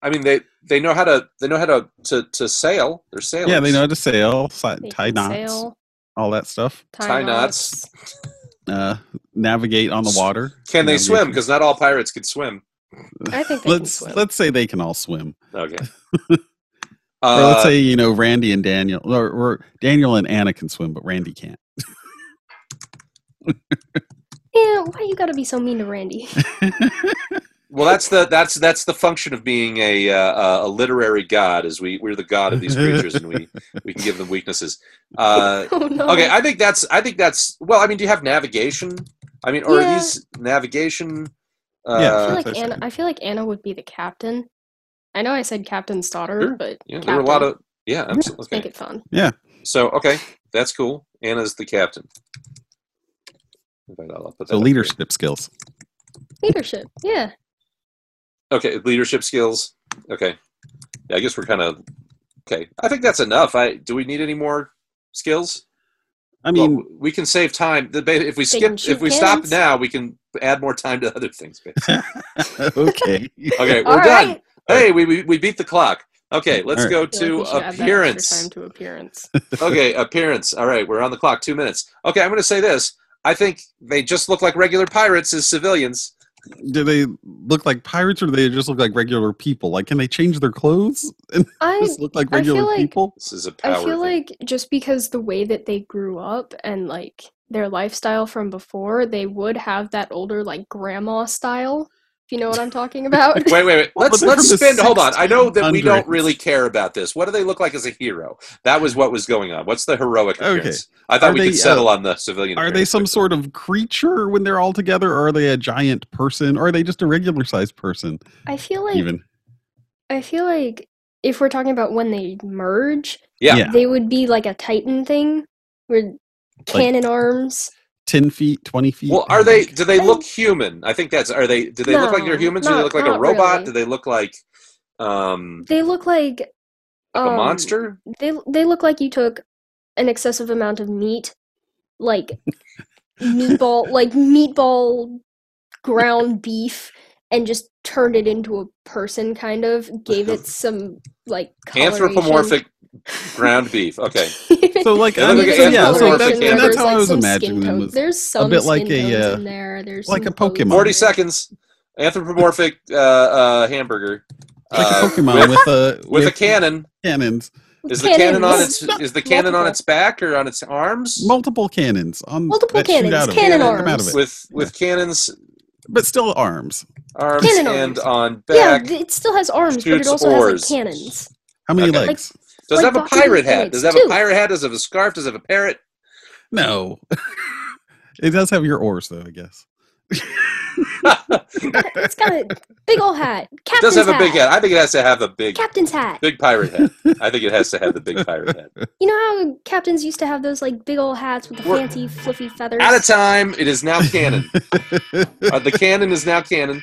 I mean, they they know how to they know how to to, to sail. They're sailors. Yeah, they know how to sail, tie knots, sail, all that stuff. tie, Tie knots. Uh, navigate on the water. Can they swim? Because not all pirates can swim. I think they let's can swim. let's say they can all swim. Okay. or let's Uh, say you know Randy and Daniel, or, or Daniel and Anna can swim, but Randy can't. Yeah, why you gotta be so mean to Randy? well, that's the that's that's the function of being a uh, a literary god. Is we we're the god of these creatures, and we we can give them weaknesses. Uh, oh no. okay, I think that's I think that's well. I mean, do you have navigation? I mean, or are these navigation? Yeah, I feel Uh, like Anna. I feel like Anna would be the captain. I know I said captain's daughter, Sure. but yeah, there were a lot of yeah. Let's Absolutely. make it fun. Yeah. So okay, that's cool. Anna's the captain. In I'll put that So up here. leadership skills. Leadership. Yeah. Okay, leadership skills. Okay, yeah, I guess we're kind of okay. I think that's enough. I do we need any more skills? I mean, well, we can save time. If we skip, if we stop now, we can add more time to other things. okay. Okay, we're done. right. Hey, we, we we beat the clock. Okay, let's All right. go to like we should add that extra appearance. time to appearance. okay, appearance. All right, we're on the clock. Two minutes. Okay, I'm going to say this. I think they just look like regular pirates as civilians. Do they look like pirates or do they just look like regular people? Like, can they change their clothes and I just look like regular like- people? This is a power. I feel thing. like just because the way that they grew up and like their lifestyle from before, they would have that older like grandma style. If you know what I'm talking about. Wait, wait, wait. Let's but let's spend. Hold on. I know that we don't really care about this. What do they look like as a hero? That was what was going on. What's the heroic Okay. I thought Are we they, could uh, settle on the civilian. Are they some quickly. sort of creature when they're all together, or are they a giant person, or are they just a regular sized person? I feel like Even I feel like if we're talking about when they merge, Yeah. Yeah. they would be like a Titan thing, where cannon arms. Ten feet, twenty feet. Well, are they? Do they look human? I think that's. Are they? Do they look like they're No, humans? do they look like a robot? really. Do they look like um They look like like a um, monster? They they look like you took an excessive amount of meat, like meatball, like meatball ground beef, and just turned it into a person. Kind of gave it some like coloration. Anthropomorphic ground beef. Okay. So, like, They look Gave like yeah, so coloration. that's- There that's was, how I was imagining them, was There's some bit like a, tones uh, in there. There's like a Pokemon. pose. Forty seconds. Anthropomorphic uh, uh, hamburger. like uh, a Pokemon with, with, a with a cannon. cannons, Is the cannon on its is the cannon on its back or on its arms? multiple cannons on Multiple that shoot cannons, out of cannon it, arms. of it. With with cannons, but still arms. arms, Cannon and arms. on Yeah, back. th- it still has arms, but it also oars. has like cannons. How many Okay. legs? Does it like have a pirate hat? Does it have a pirate hat? Does it have a scarf? Does it have a parrot? no, it does have your oars though. I guess. It's got a big old hat. It Captain's does have a big hat. I think it has to have a big Captain's hat. big pirate hat. I think it has to have the big pirate hat. You know how captains used to have those like big old hats with the We're- fancy fluffy feathers? Out of time, it is now canon. Uh, the canon is now canon.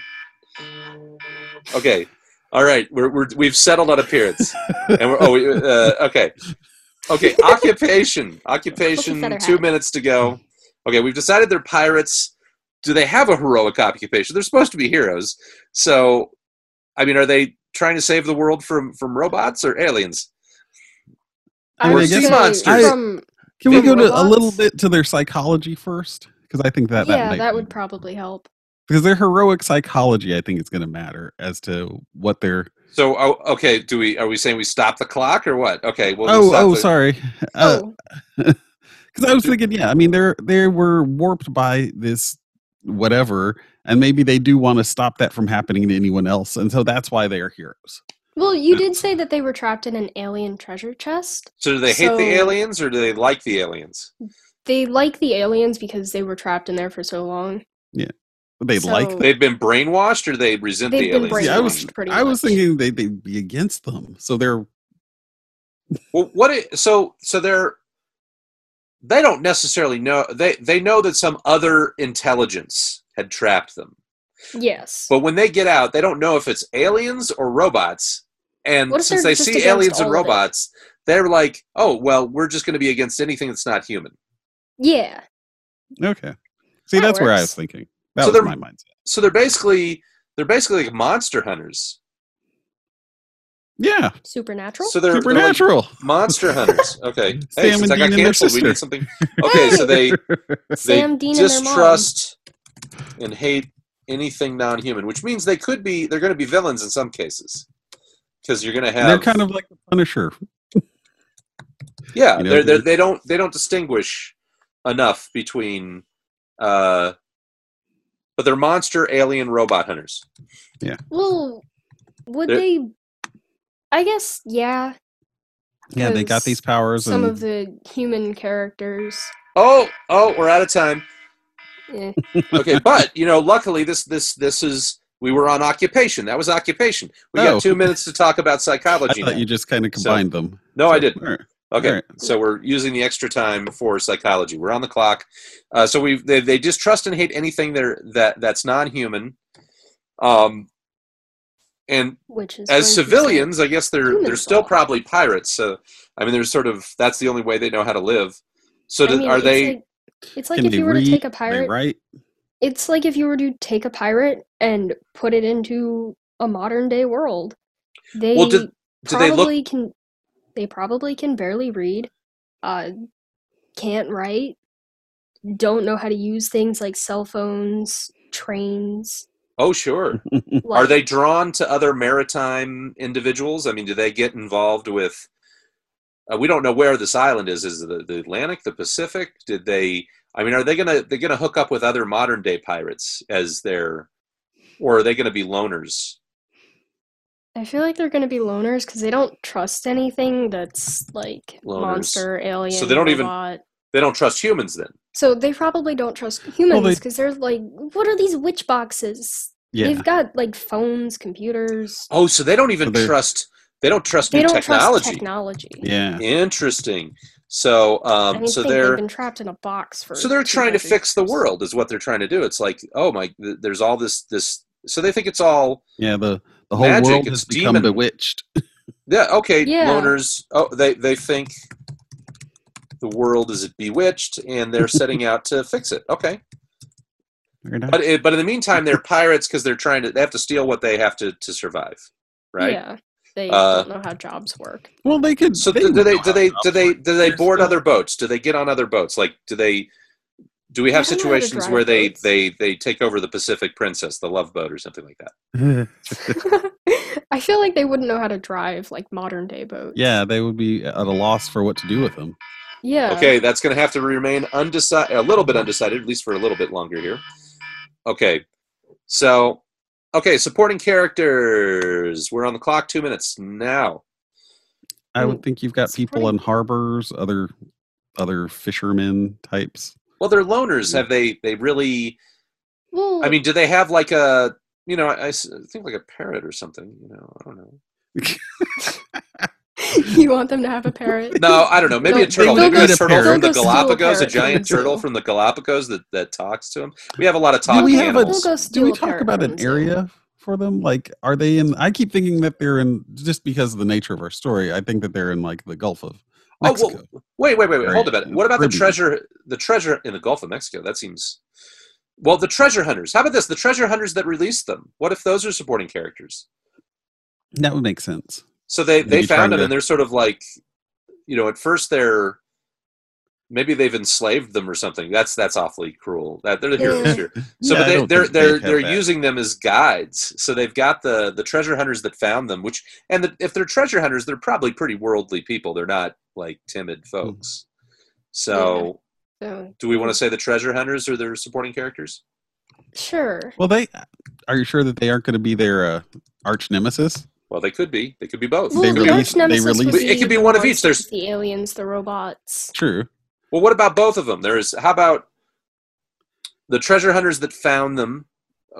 Okay, all right. We're, we're we've settled on appearance, and we're oh we, uh, okay, okay. Occupation, occupation. Two hat. minutes to go. Okay, we've decided they're pirates. Do they have a heroic occupation? They're supposed to be heroes. So, I mean, are they trying to save the world from from robots or aliens? I Or sea say monsters. From, Can we From go to a little bit to their psychology first? Because I think that that yeah, might that would probably help. Because their heroic psychology, I think, is going to matter as to what they're. So, oh, okay. Do we are we saying we stop the clock or what? Okay. Well, oh, oh, sorry. Uh, oh, Because I was thinking, yeah, I mean, they're they were warped by this whatever, and maybe they do want to stop that from happening to anyone else, and so that's why they are heroes. well, you did say that they were trapped in an alien treasure chest. So, do they hate the aliens or do they like the aliens? They like the aliens because they were trapped in there for so long. They So- like them. They've been brainwashed, or they resent They've the been aliens. brainwashed. See, I was pretty I was thinking they they'd be against them. So they're Well, what? i- so so they're they don't necessarily know. They they know that some other intelligence had trapped them, Yes. but when they get out, they don't know if it's aliens or robots. And since they're they just see aliens and all of it? robots, they're like, "Oh, well, we're just going to be against anything that's not human." yeah. okay. See, That that's where I was thinking. That So was they're- my mindset. So they're basically they're basically like monster hunters. Yeah, Supernatural. So they're, they're like supernatural. monster hunters. Okay, hey, Sam since and I got Dean and their canceled, we need something. Okay, so they Sam, they Dean, and their mom. distrust and hate anything non-human, which means they could be they're going to be villains in some cases because you're going to have They're kind of like the Punisher. yeah you know, they're, they're, they're- they don't they don't distinguish enough between uh but they're monster alien robot hunters Yeah. Well, would They're- they? I guess yeah. Yeah, they got these powers. Some and of the human characters. oh oh we're out of time eh, okay but you know luckily this this this is we were on occupation that was occupation we Oh. got two minutes to talk about I psychology thought now. you just kind of So- combined them. no i didn't all right. Okay, Alright. so we're using the extra time for psychology. We're on the clock. Uh, so we they, they distrust and hate anything there that that's non-human. Um, and which is as civilians, I guess they're they're still thought. probably pirates. So I mean, there's sort of that's the only way they know how to live. So say- I do, mean, are it's they? Like, it's like if you were to take a pirate. right? It's like if you were to take a pirate and put it into a modern day world. They Well, do- do they look- probably can. They probably can barely read. Uh, can't write. Don't know how to use things like cell phones, trains. oh, sure. Are they drawn to other maritime individuals? I mean, do they get involved with? Uh, we don't know where this island is. Is it the, the Atlantic, the Pacific? Did they? I mean, are they gonna they're gonna hook up with other modern day pirates as their, or are they gonna be loners? I feel like they're going to be loners because they don't trust anything that's like Loners. monster, alien, So they don't even- robot. They don't trust humans then. So they probably don't trust humans they- because they're like, what are these witch boxes? yeah. They've got like phones, computers. Oh, so they don't even So trust. They don't trust They new don't technology. trust technology. Yeah. Interesting. So, um, mean, so they're been trapped in a box for. so they're trying to 2,000 fix the world is what they're trying to do. It's like, oh my, there's all this this. So they think it's all Yeah. The the whole Magic, world has become demon. bewitched. Yeah. Okay. Yeah. Loners. Oh, they they think the world is bewitched, and they're setting out to fix it. Okay. But it, but in the meantime, they're pirates because they're trying to. They have to steal what they have to to survive. Right. Yeah, they Uh, don't know how jobs work. well, they could. So they do, do they know do they do they do they They're board other boats? Do they get on other boats? Like do they? Do we have I don't know how to situations where they, boats. they they take over the Pacific Princess, the Love Boat, or something like that? I feel like they wouldn't know how to drive like modern day boats. yeah, they would be at a loss for what to do with them. Yeah. Okay, that's going to have to remain undecided, a little bit undecided, at least for a little bit longer here. Okay, so okay, supporting characters. We're on the clock. Two minutes now. I would think you've got it's people in harbors, other other fishermen types. Well, they're loners. Mm. Have they? They really? Well, I mean, do they have like a? You know, I think like a parrot or something. You know, I don't know. you want them to have a parrot? No, I don't know. Maybe They'll- a turtle. they'll Maybe a go- turtle they'll from the go steal a Galapagos. A giant turtle from the Galapagos that, that talks to them. We have a lot of Do talking we have a? animals. We'll Do we talk about an area for them? Like, are they in? I keep thinking that they're in just because of the nature of our story. I think that they're in like the Gulf of Oh, well, wait, wait, wait, wait. Hold a minute. What about the treasure? The treasure in the Gulf of Mexico. That seems. Well, the treasure hunters. How about this? The treasure hunters that released them. What if those are supporting characters? that would make sense. So they they found them to- and they're sort of like, you know, at first they're maybe they've enslaved them or something. That's that's awfully cruel. That they're the heroes here. So Yeah, I but they, don't they're they'd they're they're that. using them as guides. So they've got the the treasure hunters that found them. Which and the, if they're treasure hunters, they're probably pretty worldly people. They're not like timid Hmm. folks. So So, do we want to say the treasure hunters are their supporting characters? sure. Well, they are you sure that they aren't going to be their uh, arch nemesis? Well, they could be. They could be both. Well, They the released- arch they nemesis would released- It could be the one of each. There's- the aliens, the robots. True. Well, what about both of them? There's how about the treasure hunters that found them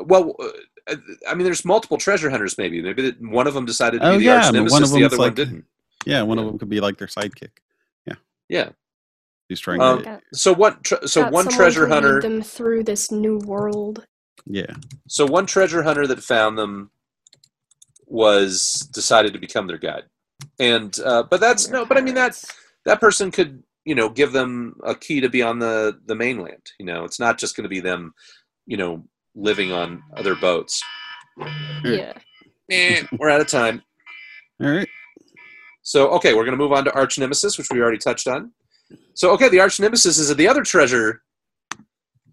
well, uh, I mean, there's multiple treasure hunters. Maybe maybe one of them decided to Oh, be the yeah, arch nemesis. one of the them's other one didn't. Yeah, one of them could be like their sidekick. Yeah. Yeah. He's trying Um, to. Got- So one. Tre- so got one treasure hunter. them through this new world. Yeah. So one treasure hunter that found them was decided to become their guide, and uh, but that's no. But I mean that that person could you know give them a key to be on the the mainland. You know, it's not just going to be them, you know, living on other boats. Yeah. Eh, we're out of time. All right. So okay, we're going to move on to arch nemesis, which we already touched on. So okay, the arch nemesis is the other treasure,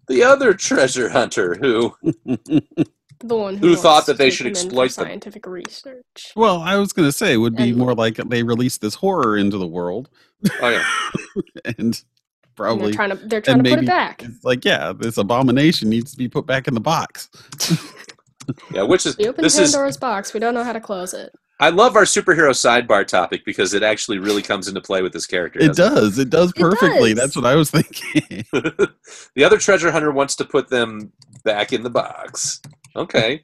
the other treasure hunter who The one Who who, thought that they should them in for exploit them. scientific research. well, I was going to say it would be And- more like they released this horror into the world, oh yeah, and And they're probably trying to they're trying to put it back. it's like, yeah, this abomination needs to be put back in the box. yeah, which is We opened this is Pandora's box. We don't know how to close it. I love our superhero sidebar topic because it actually really comes into play with this character. It doesn't does. It does It perfectly. does. That's what I was thinking. the other treasure hunter wants to put them back in the box. Okay,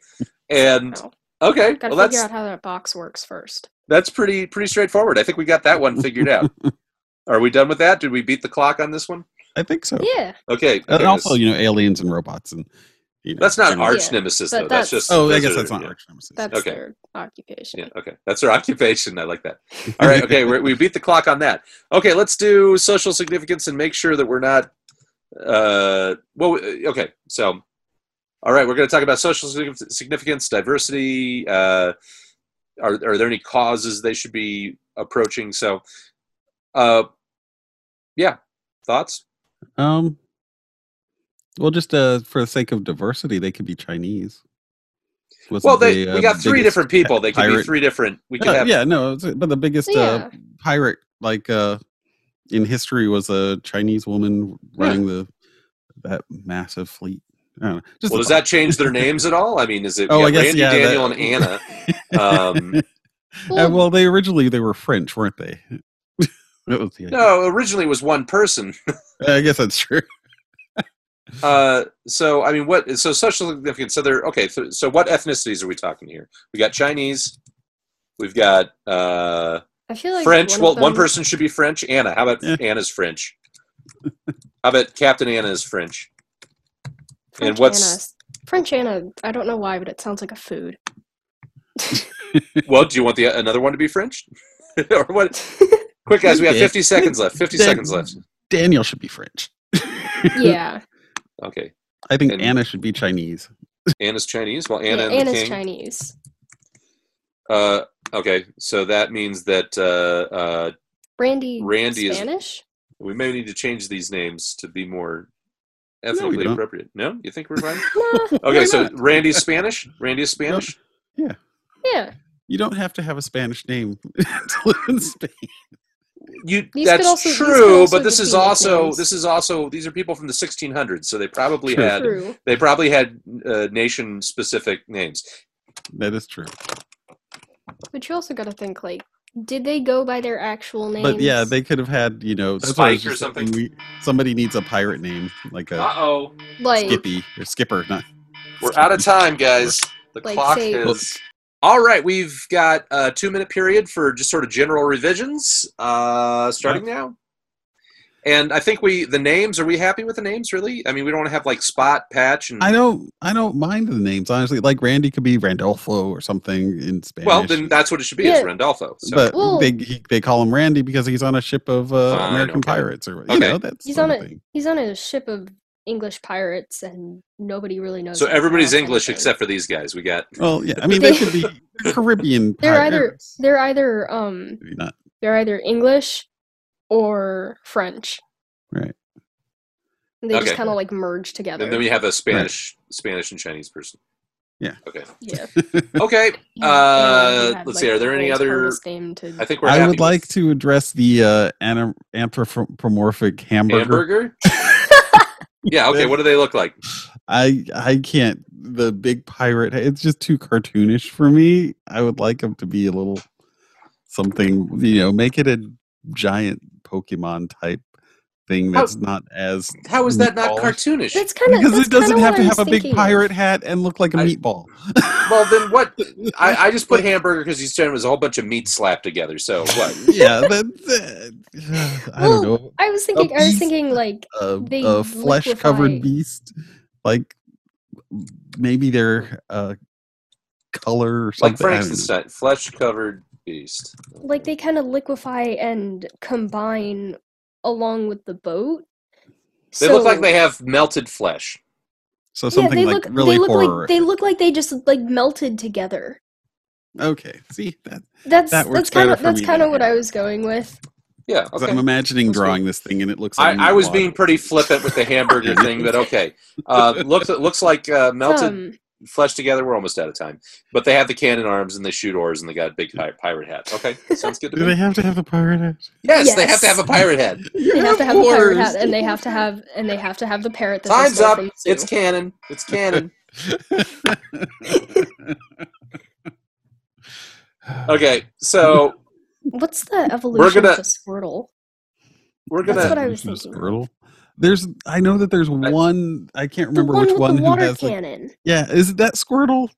and No. okay, Got to well figure that's out how that box works first. that's pretty pretty straightforward. I think we got that one figured out. Are we done with that? Did we beat the clock on this one? I think so. Yeah, Okay. And okay, also, this- you know, aliens and robots and you know, that's not general- arch Yeah, nemesis but though. That's, that's- just. Oh, I guess are- that's not yeah. arch nemesis. that's Okay. their occupation. Yeah, okay. That's their occupation. I like that. All right, okay. We're, we beat the clock on that. Okay, let's do social significance and make sure that we're not. Uh, well, okay. So, all right, we're going to talk about social significance, diversity. Uh, are, are there any causes they should be approaching? So, uh, yeah, thoughts? Um, well, just uh, for the sake of diversity, they could be Chinese. Wasn't Well, they the, we uh, got three different people. They could be three different. We could Uh, have. yeah, no, but the biggest uh, Yeah. pirate, like uh, in history, was a Chinese woman running the that massive fleet. I don't know. Just Well, does that change their names at all? I mean, is it Oh, I guess Randy, yeah. Daniel, that- and Anna? Um, Uh, well, they originally they were French, weren't they? that was the. No, originally it was one person. I guess that's true. Uh, so I mean, what? So social significance. So they're okay. So, so what ethnicities are we talking here? We got Chinese. We've got uh, I feel like French. One well, of one person should be French. Anna. How about Yeah. Anna's French? How about Captain Anna is French? French and what's- Anna, French Anna? I don't know why, but it sounds like a food. Well, do you want the another one to be French? or what? Quick, guys, we have 50 seconds left. 50 Dan- seconds left. Daniel should be French. yeah, Okay. I think And- Anna should be Chinese. Anna's Chinese. Well, yeah Anna and the Anna's king. Chinese. Uh, okay, so that means that uh, uh, Randy, Randy is- Spanish. we may need to change these names to be more we ethnically don't. appropriate. No, you think we're fine? Nah, Okay, so? Randy's Spanish. Randy is Spanish. yeah, Yeah. You don't have to have a Spanish name to live in Spain. You These that's also- true, but this is also nicknames. this is also these are people from the 1600s, so they probably True. had true. they probably had uh, nation specific names. That is true. But you also got to think like, did they go by their actual names? But yeah, they could have had, you know, that's what Spike or just something. thinking, We, somebody needs a pirate name, like a Uh oh, like Skippy or Skipper. Not, we're out of time, guys. The Like, clock say- is. All right, we've got a two minute period for just sort of general revisions, uh, starting now. And I think we the names. Are we happy with the names? Really? I mean, we don't want to have like Spot, Patch, and I don't, I don't mind the names honestly. Like Randy could be Randolfo or something in Spanish. well, then that's what it should be. Yeah. Is Randolfo? So. but Well- they he, they call him Randy because he's on a ship of uh, Fine, American okay. pirates or you Okay. know that's he's on a thing. he's on a ship of English pirates, and nobody really knows. So everybody's English anything. except for these guys. We got Well, yeah, I mean they could be Caribbean. They're either they're either um Maybe not they're either English or French. right. And they Okay. just kind of like merge together. and then we have a Spanish, Spanish and Chinese person. Yeah. Okay. yeah. Okay. Uh, had, let's like, see, are there any world's other- name to- I think we're. I happy would like to address the uh, ana- anthropomorphic hamburger. hamburger. yeah. Okay. What do they look like? I I can't. The big pirate. It's just too cartoonish for me. I would like them to be a little something. You know, make it a giant Pokemon type thing How- that's not as How is that not cartoonish? That's kind of because it doesn't have to have a big thinking of. pirate hat and look like a I- meatball. well, then what? I, I just put hamburger because you said it was a whole bunch of meat slapped together. So what? yeah, that, that- I Well, don't know. I was thinking. I was thinking like A, a flesh covered beast, like maybe their uh, color or something. Like I don't. Frankenstein, flesh covered beast. like they kind of liquefy and combine along with the boat. They look like they have melted flesh. So something yeah, they like look, really they look horror. like they look like they just like melted together. okay, see that That's That works that's kind of that's kind of what. I was going with. Yeah. 'cause Okay. I'm imagining That's drawing this thing and it looks like I, I was meatball. being pretty flippant with the hamburger thing, but okay. Uh, looks looks like uh, melted Um, flesh together. We're almost out of time, but they have the cannon arms and they shoot oars and they got big pi- pirate hats. Okay, sounds good to Do me. they have to have the pirate hat? Yes, they have to have a pirate head. they have to have a pirate hat, and they have to have and they have to have the parrot. That Time's up. From the zoo. It's canon. It's canon. Okay, so What's the evolution gonna- of a Squirtle? we're gonna. what I was thinking. Squirtle. There's, I know that there's one. I can't The remember one which with one the who water has. Like, cannon. yeah, is it that Squirtle?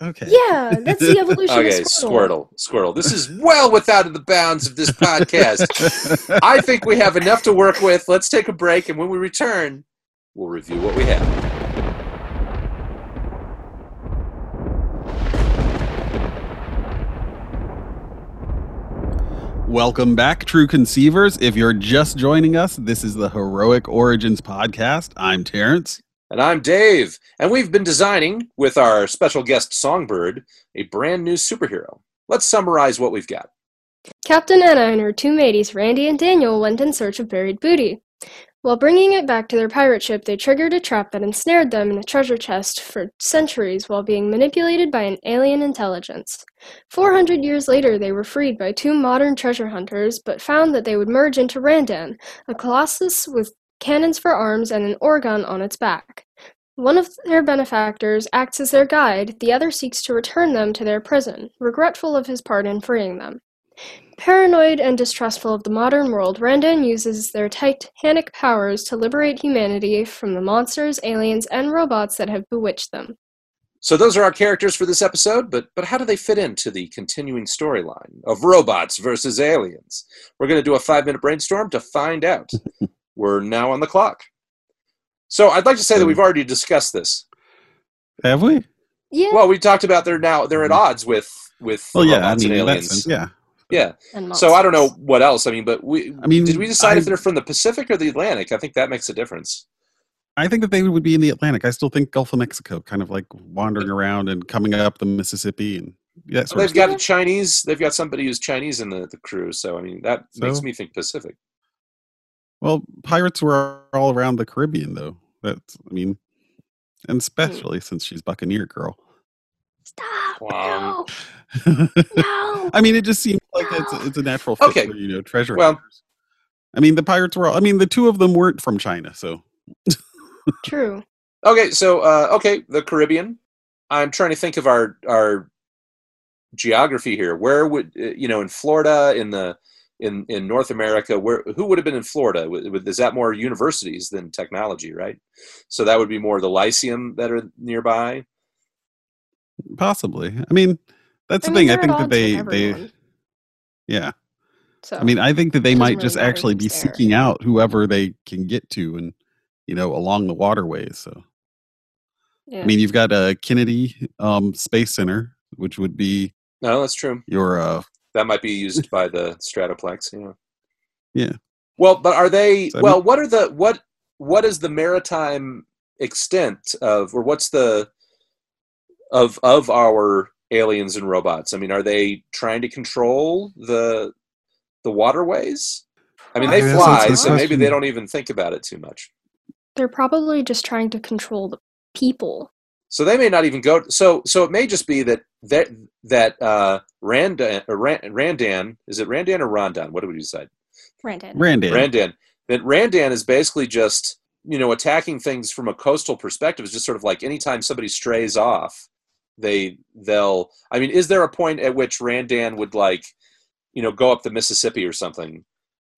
Okay. Yeah, that's the evolution Okay, of Squirtle. Squirtle, Squirtle. This is well without the bounds of this podcast. I think we have enough to work with. Let's take a break, and when we return, we'll review what we have. Welcome back, true conceivers. If you're just joining us, this is the Heroic Origins podcast. I'm Terrence. And I'm Dave, and we've been designing with our special guest Songbird a brand new superhero. Let's summarize what we've got. Captain Anna and her two mateys, Randy and Daniel, went in search of buried booty. While bringing it back to their pirate ship, they triggered a trap that ensnared them in a treasure chest for centuries while being manipulated by an alien intelligence. 400 years later, they were freed by two modern treasure hunters, but found that they would merge into Randan, a colossus with cannons for arms and an organ on its back. One of their benefactors acts as their guide, the other seeks to return them to their prison, regretful of his part in freeing them. Paranoid and distrustful of the modern world, Randan uses their titanic powers to liberate humanity from the monsters, aliens, and robots that have bewitched them. So those are our characters for this episode, but but how do they fit into the continuing storyline of robots versus aliens? We're going to do a 5-minute brainstorm to find out. We're now on the clock. So I'd like to say that we've already discussed this. Have we? Yeah, Well, we talked about they're now they're at mm-hmm. odds with with Well, yeah. I robots mean, and aliens. yeah. Yeah. So I don't know what else. I mean, but we I mean, did we decide if they're from the Pacific or the Atlantic? I think that makes a difference. I think that they would be in the Atlantic. I still think Gulf of Mexico, kind of like wandering around and coming up the Mississippi and that sort They've of got Yeah. a Chinese. They've got somebody who's Chinese in the, the crew. So I mean, that makes me think Pacific. Well, pirates were all around the Caribbean, though. That's, I mean, and hmm. especially since she's Buccaneer girl. Stop! Wow. No! No! I mean, it just seems like it's it's a natural fit Okay. for you know treasure. Well- hunters. I mean, the pirates were. all I mean, the two of them weren't from China, so True. Okay, so uh, okay, the Caribbean. I'm trying to think of our our geography here. Where would uh, you know in Florida in the in in North America? Where who would have been in Florida? Would- would- Is that more universities than technology, right? So that would be more the Lyceum that are nearby. possibly. I mean, that's I the mean, thing. I think that they with they everyone, yeah. So I mean, I think that they might really just actually be there. seeking out whoever they can get to, and you know, along the waterways. So yeah. I mean, you've got a Kennedy um, Space Center, which would be No, that's true. your uh, That might be used by the Stratoplex. Yeah. Yeah. Well, but are they? So, I well, what are the what? What is the maritime extent of, or what's the of of our aliens and robots? I mean, are they trying to control the the waterways? I mean, they Yeah, fly, so maybe they don't even think about it too much. They're probably just trying to control the people. So they may not even go. So so it may just be that that that uh, Randan or Randan is it Randan or Rondan? What do we decide? Randan. Randan. Randan. That Randan is basically just you know attacking things from a coastal perspective. Is just sort of like anytime somebody strays off, they they'll. I mean, is there a point at which Randan would like, you know, go up the Mississippi or something,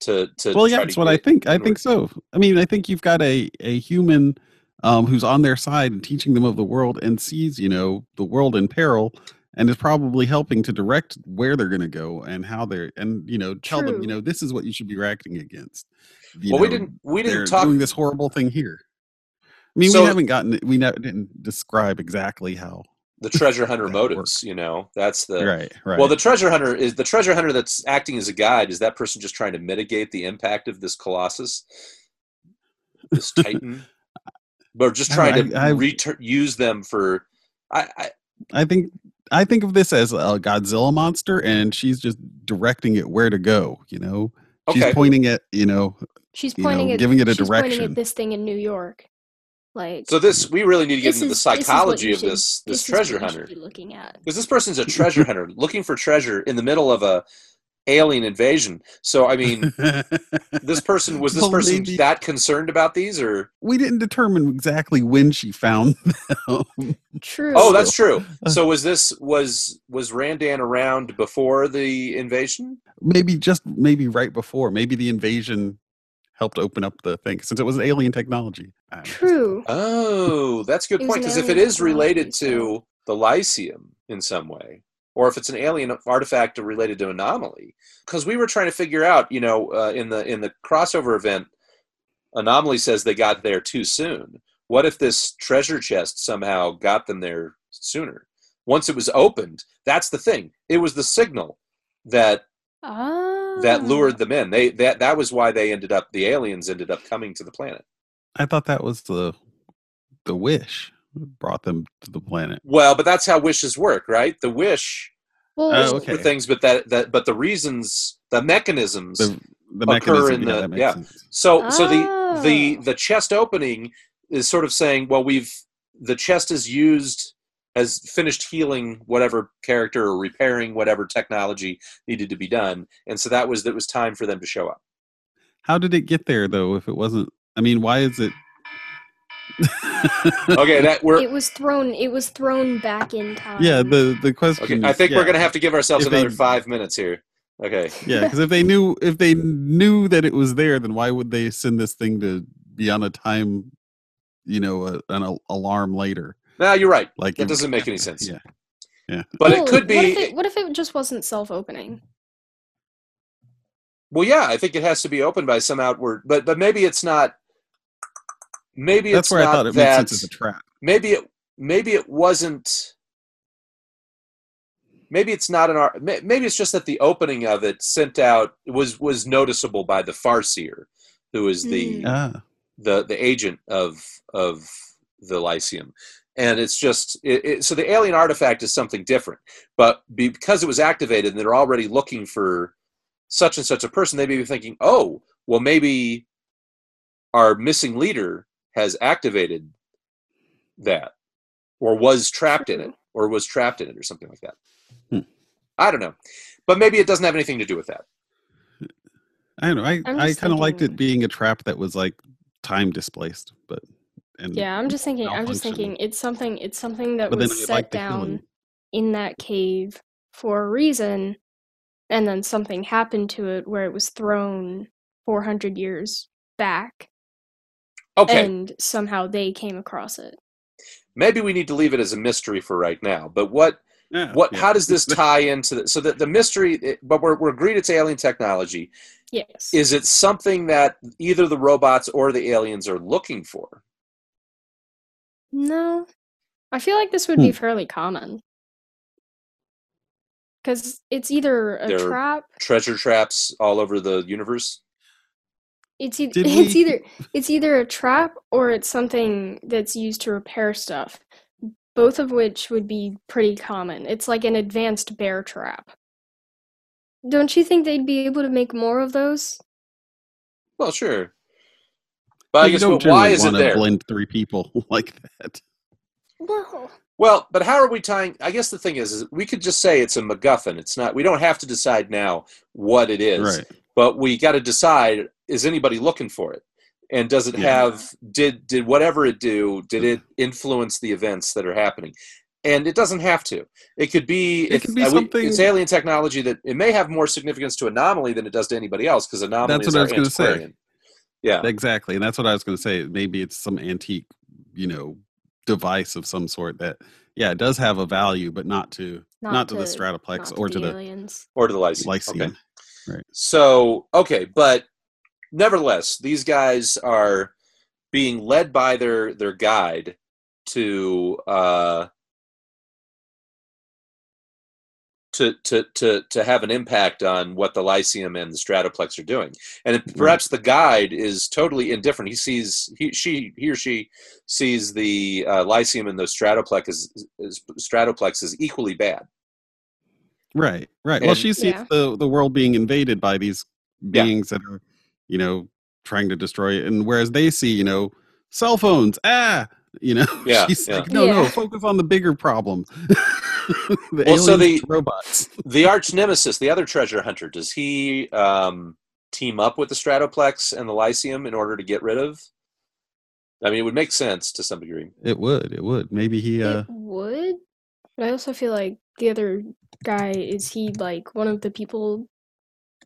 to to. well, yeah, that's what I think. I think so. I mean, I think you've got a a human um, who's on their side and teaching them of the world and sees, you know, the world in peril and is probably helping to direct where they're going to go and how they're and you know tell them, you know, this is what you should be reacting against. You Well, we didn't we didn't talk. doing this horrible thing here. I mean, So- we haven't gotten we ne- didn't describe exactly how. The treasure hunter motives. works. You know, that's the right, right. Well, the treasure hunter is the treasure hunter that's acting as a guide. Is that person just trying to mitigate the impact of this colossus, this titan, or just trying don't to know, I- I- retur- use them for? I, I I think I think of this as a Godzilla monster, and she's just directing it where to go. You know, she's okay. pointing at you know She's You know, pointing at giving it a she's pointing direction. at this thing in New York. Like So this we really need to get into is- the this is what psychology you of should- this this is treasure hunter looking at. because this person's a treasure hunter looking for treasure in the middle of a alien invasion. So I mean, this person was this Well, person maybe- that concerned about these or? we didn't determine exactly when she found them. True. Oh, that's true. Uh. So was this was was Randan around before the invasion? maybe just maybe right before. Maybe the invasion helped open up the thing since it was alien technology. I don't know. true. Oh, that's a good point. Because if it is related to the Lyceum in some way, or if it's an alien artifact related to Anomaly, because we were trying to figure out, you know, uh, in the in the crossover event, Anomaly says they got there too soon. What if this treasure chest somehow got them there sooner? Once it was opened, that's the thing. It was the signal that Ah. that lured them in. They that that was why they ended up the aliens ended up coming to the planet. I thought that was the the wish brought them to the planet. Well, but that's how wishes work, right? The wish Well, Oh, okay. for things, but that that but the reasons, the mechanisms. The the Occur mechanism. in yeah, the- that yeah. sense. so so the the Oh. the chest opening is sort of saying, well, we've the chest is used has finished healing whatever character or repairing whatever technology needed to be done, and so that was that was time for them to show up. How did it get there though? If it wasn't, I mean, why is it? Okay, that we're it was thrown. It was thrown back in time. yeah. The the question. okay. I is- think we're gonna have to give ourselves If they- another five minutes here. Okay. Yeah, because if they knew if they knew that it was there, then why would they send this thing to be on a time, you know, a, an al- alarm later? Now you're right. Like That doesn't make any sense. Yeah, Yeah. But Well, it could be. What if it, what if it just wasn't self-opening? Well, yeah, I think it has to be opened by some outward, but but maybe it's not. Maybe that's it's where I not thought it that. made sense as a trap. maybe it maybe it wasn't. Maybe it's not an art. Maybe it's just that the opening of it sent out was was noticeable by the Farseer, who is the. Ah, the the agent of of the Lyceum, and it's just it, it, so the alien artifact is something different. But because it was activated, and they're already looking for such and such a person, they may be thinking, "Oh, well, maybe our missing leader has activated that, or was trapped in it, or was trapped in it, or something like that." Hmm. I don't know, but maybe it doesn't have anything to do with that. I don't know. I I'm I just kind of liked it being a trap that was like time displaced, but and Yeah, I'm just thinking. I'm just thinking. It's something. It's something that But was set like down in that cave for a reason, and then something happened to it where it was thrown 400 years back, Okay, and somehow they came across it. maybe we need to leave it as a mystery for right now. But what Yeah, what yeah. how does this tie into the so that the mystery eh, but we're, we're agreed it's alien technology Yes. is it something that either the robots or the aliens are looking for No, I feel like this would be Hmm. fairly common. Because it's either a They're- trap, treasure traps all over the universe it's either Did it's we- either it's either a trap or it's something that's used to repair stuff. Both of which would be pretty common. It's like an advanced bear trap. Don't you think they'd be able to make more of those? well sure but i you guess don't but why is it wanna there Blend three people like that. No. well but how are we tying i guess the thing is, is we could just say it's a macguffin it's not we don't have to decide now what it is Right. but we got to decide is anybody looking for it and does it Yeah. have did did whatever it do did it influence the events that are happening and it doesn't have to. It could be It if could be uh, we- something- it's alien technology that it may have more significance to anomaly than it does to anybody else because anomaly That's is what I was gonna say. Antiquarian. Yeah, Exactly, and that's what I was going to say. Maybe it's some antique, you know, device of some sort that, yeah, it does have a value, but not to not, to, the not stratoplex or to the aliens. or to the lyceum. lyceum. Okay. So okay, but nevertheless, these guys are being led by their their guide to uh, to to to to have an impact on what the lyceum and the stratoplex are doing, and it- perhaps the guide is totally indifferent. He sees he she he or she sees the uh, lyceum and the stratoplex as, as stratoplex as equally bad. Right, right. Well, she sees Yeah. the the world being invaded by these Yeah. beings that are, you know, trying to destroy it, and whereas they see, you know, cell phones, ah, you know, Yeah, she's yeah. like, no, no, focus on the bigger problem. the Well, so the- robots. the arch nemesis, the other treasure hunter, does he um, team up with the Stratoplex and the Lyceum in order to get rid of? I mean, it would make sense to some degree. It would, it would. Maybe he, uh, It would, but I also feel like the other guy is he like one of the people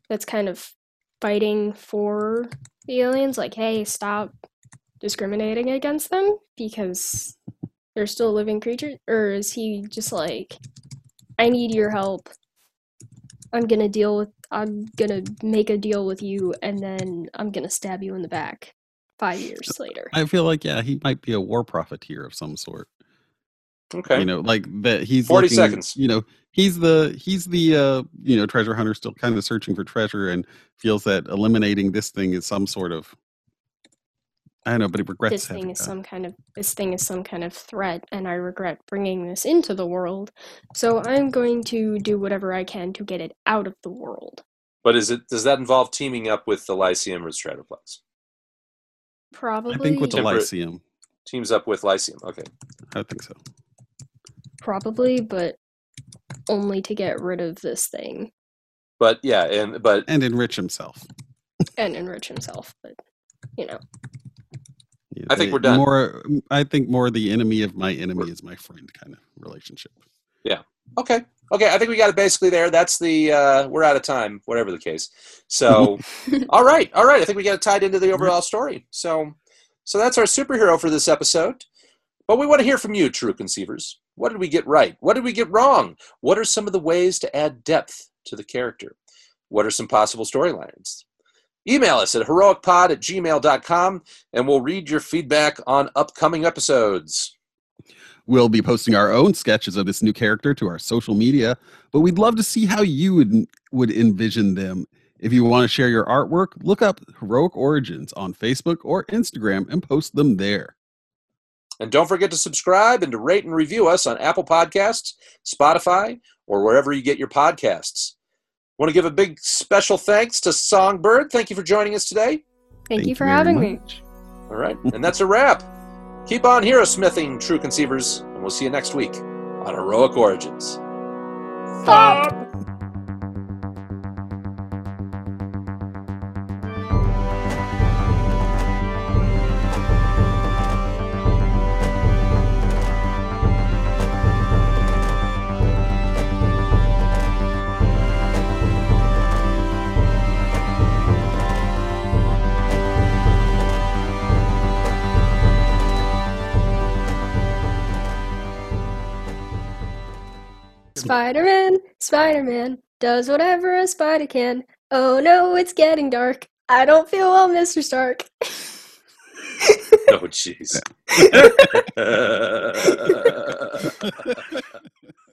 that's kind of fighting for the aliens? Like, hey, stop discriminating against them because they're still living creatures, or is he just like, I need your help. I'm gonna deal with. I'm gonna make a deal with you, and then I'm gonna stab you in the back five years later. I feel like, yeah, he might be a war profiteer of some sort. Okay. You know, like that he's 40 looking- seconds. You know, he's the he's the uh, you know treasure hunter, still kind of searching for treasure, and feels that eliminating this thing is some sort of. I know, but he regrets this thing is done. some kind of this thing is some kind of threat and i regret bringing this into the world so i'm going to do whatever i can to get it out of the world but is it does that involve teaming up with the Lyceum or Stratoplex? probably I think with the Temperate- Lyceum, Teams up with Lyceum. Okay. I think so. probably but only to get rid of this thing But yeah, and but And enrich himself. and enrich himself but you know Yeah, I think we're done. More, I think more the enemy of my enemy is my friend kind of relationship. Yeah. Okay. Okay, I think we got it basically there. That's the uh we're out of time, whatever the case. So all right, all right. I think we got it tied into the overall story. So so that's our superhero for this episode. But we want to hear from you, true conceivers. What did we get right? What did we get wrong? What are some of the ways to add depth to the character? What are some possible storylines? Email us at heroicpod at gmail.com and we'll read your feedback on upcoming episodes. We'll be posting our own sketches of this new character to our social media, but we'd love to see how you would, would envision them. If you want to share your artwork, look up Heroic Origins on Facebook or Instagram and post them there. And don't forget to subscribe and to rate and review us on Apple Podcasts, Spotify, or wherever you get your podcasts. Want to give a big special thanks to Songbird. Thank you for joining us today. thank, you for very having me much. All right. And that's a wrap. Keep on hero smithing, true conceivers, and we'll see you next week on Heroic Origins. Stop. Spider-Man, Spider-Man does whatever a spider can. Oh no, it's getting dark. I don't feel well, Mr. Stark. Oh, jeez.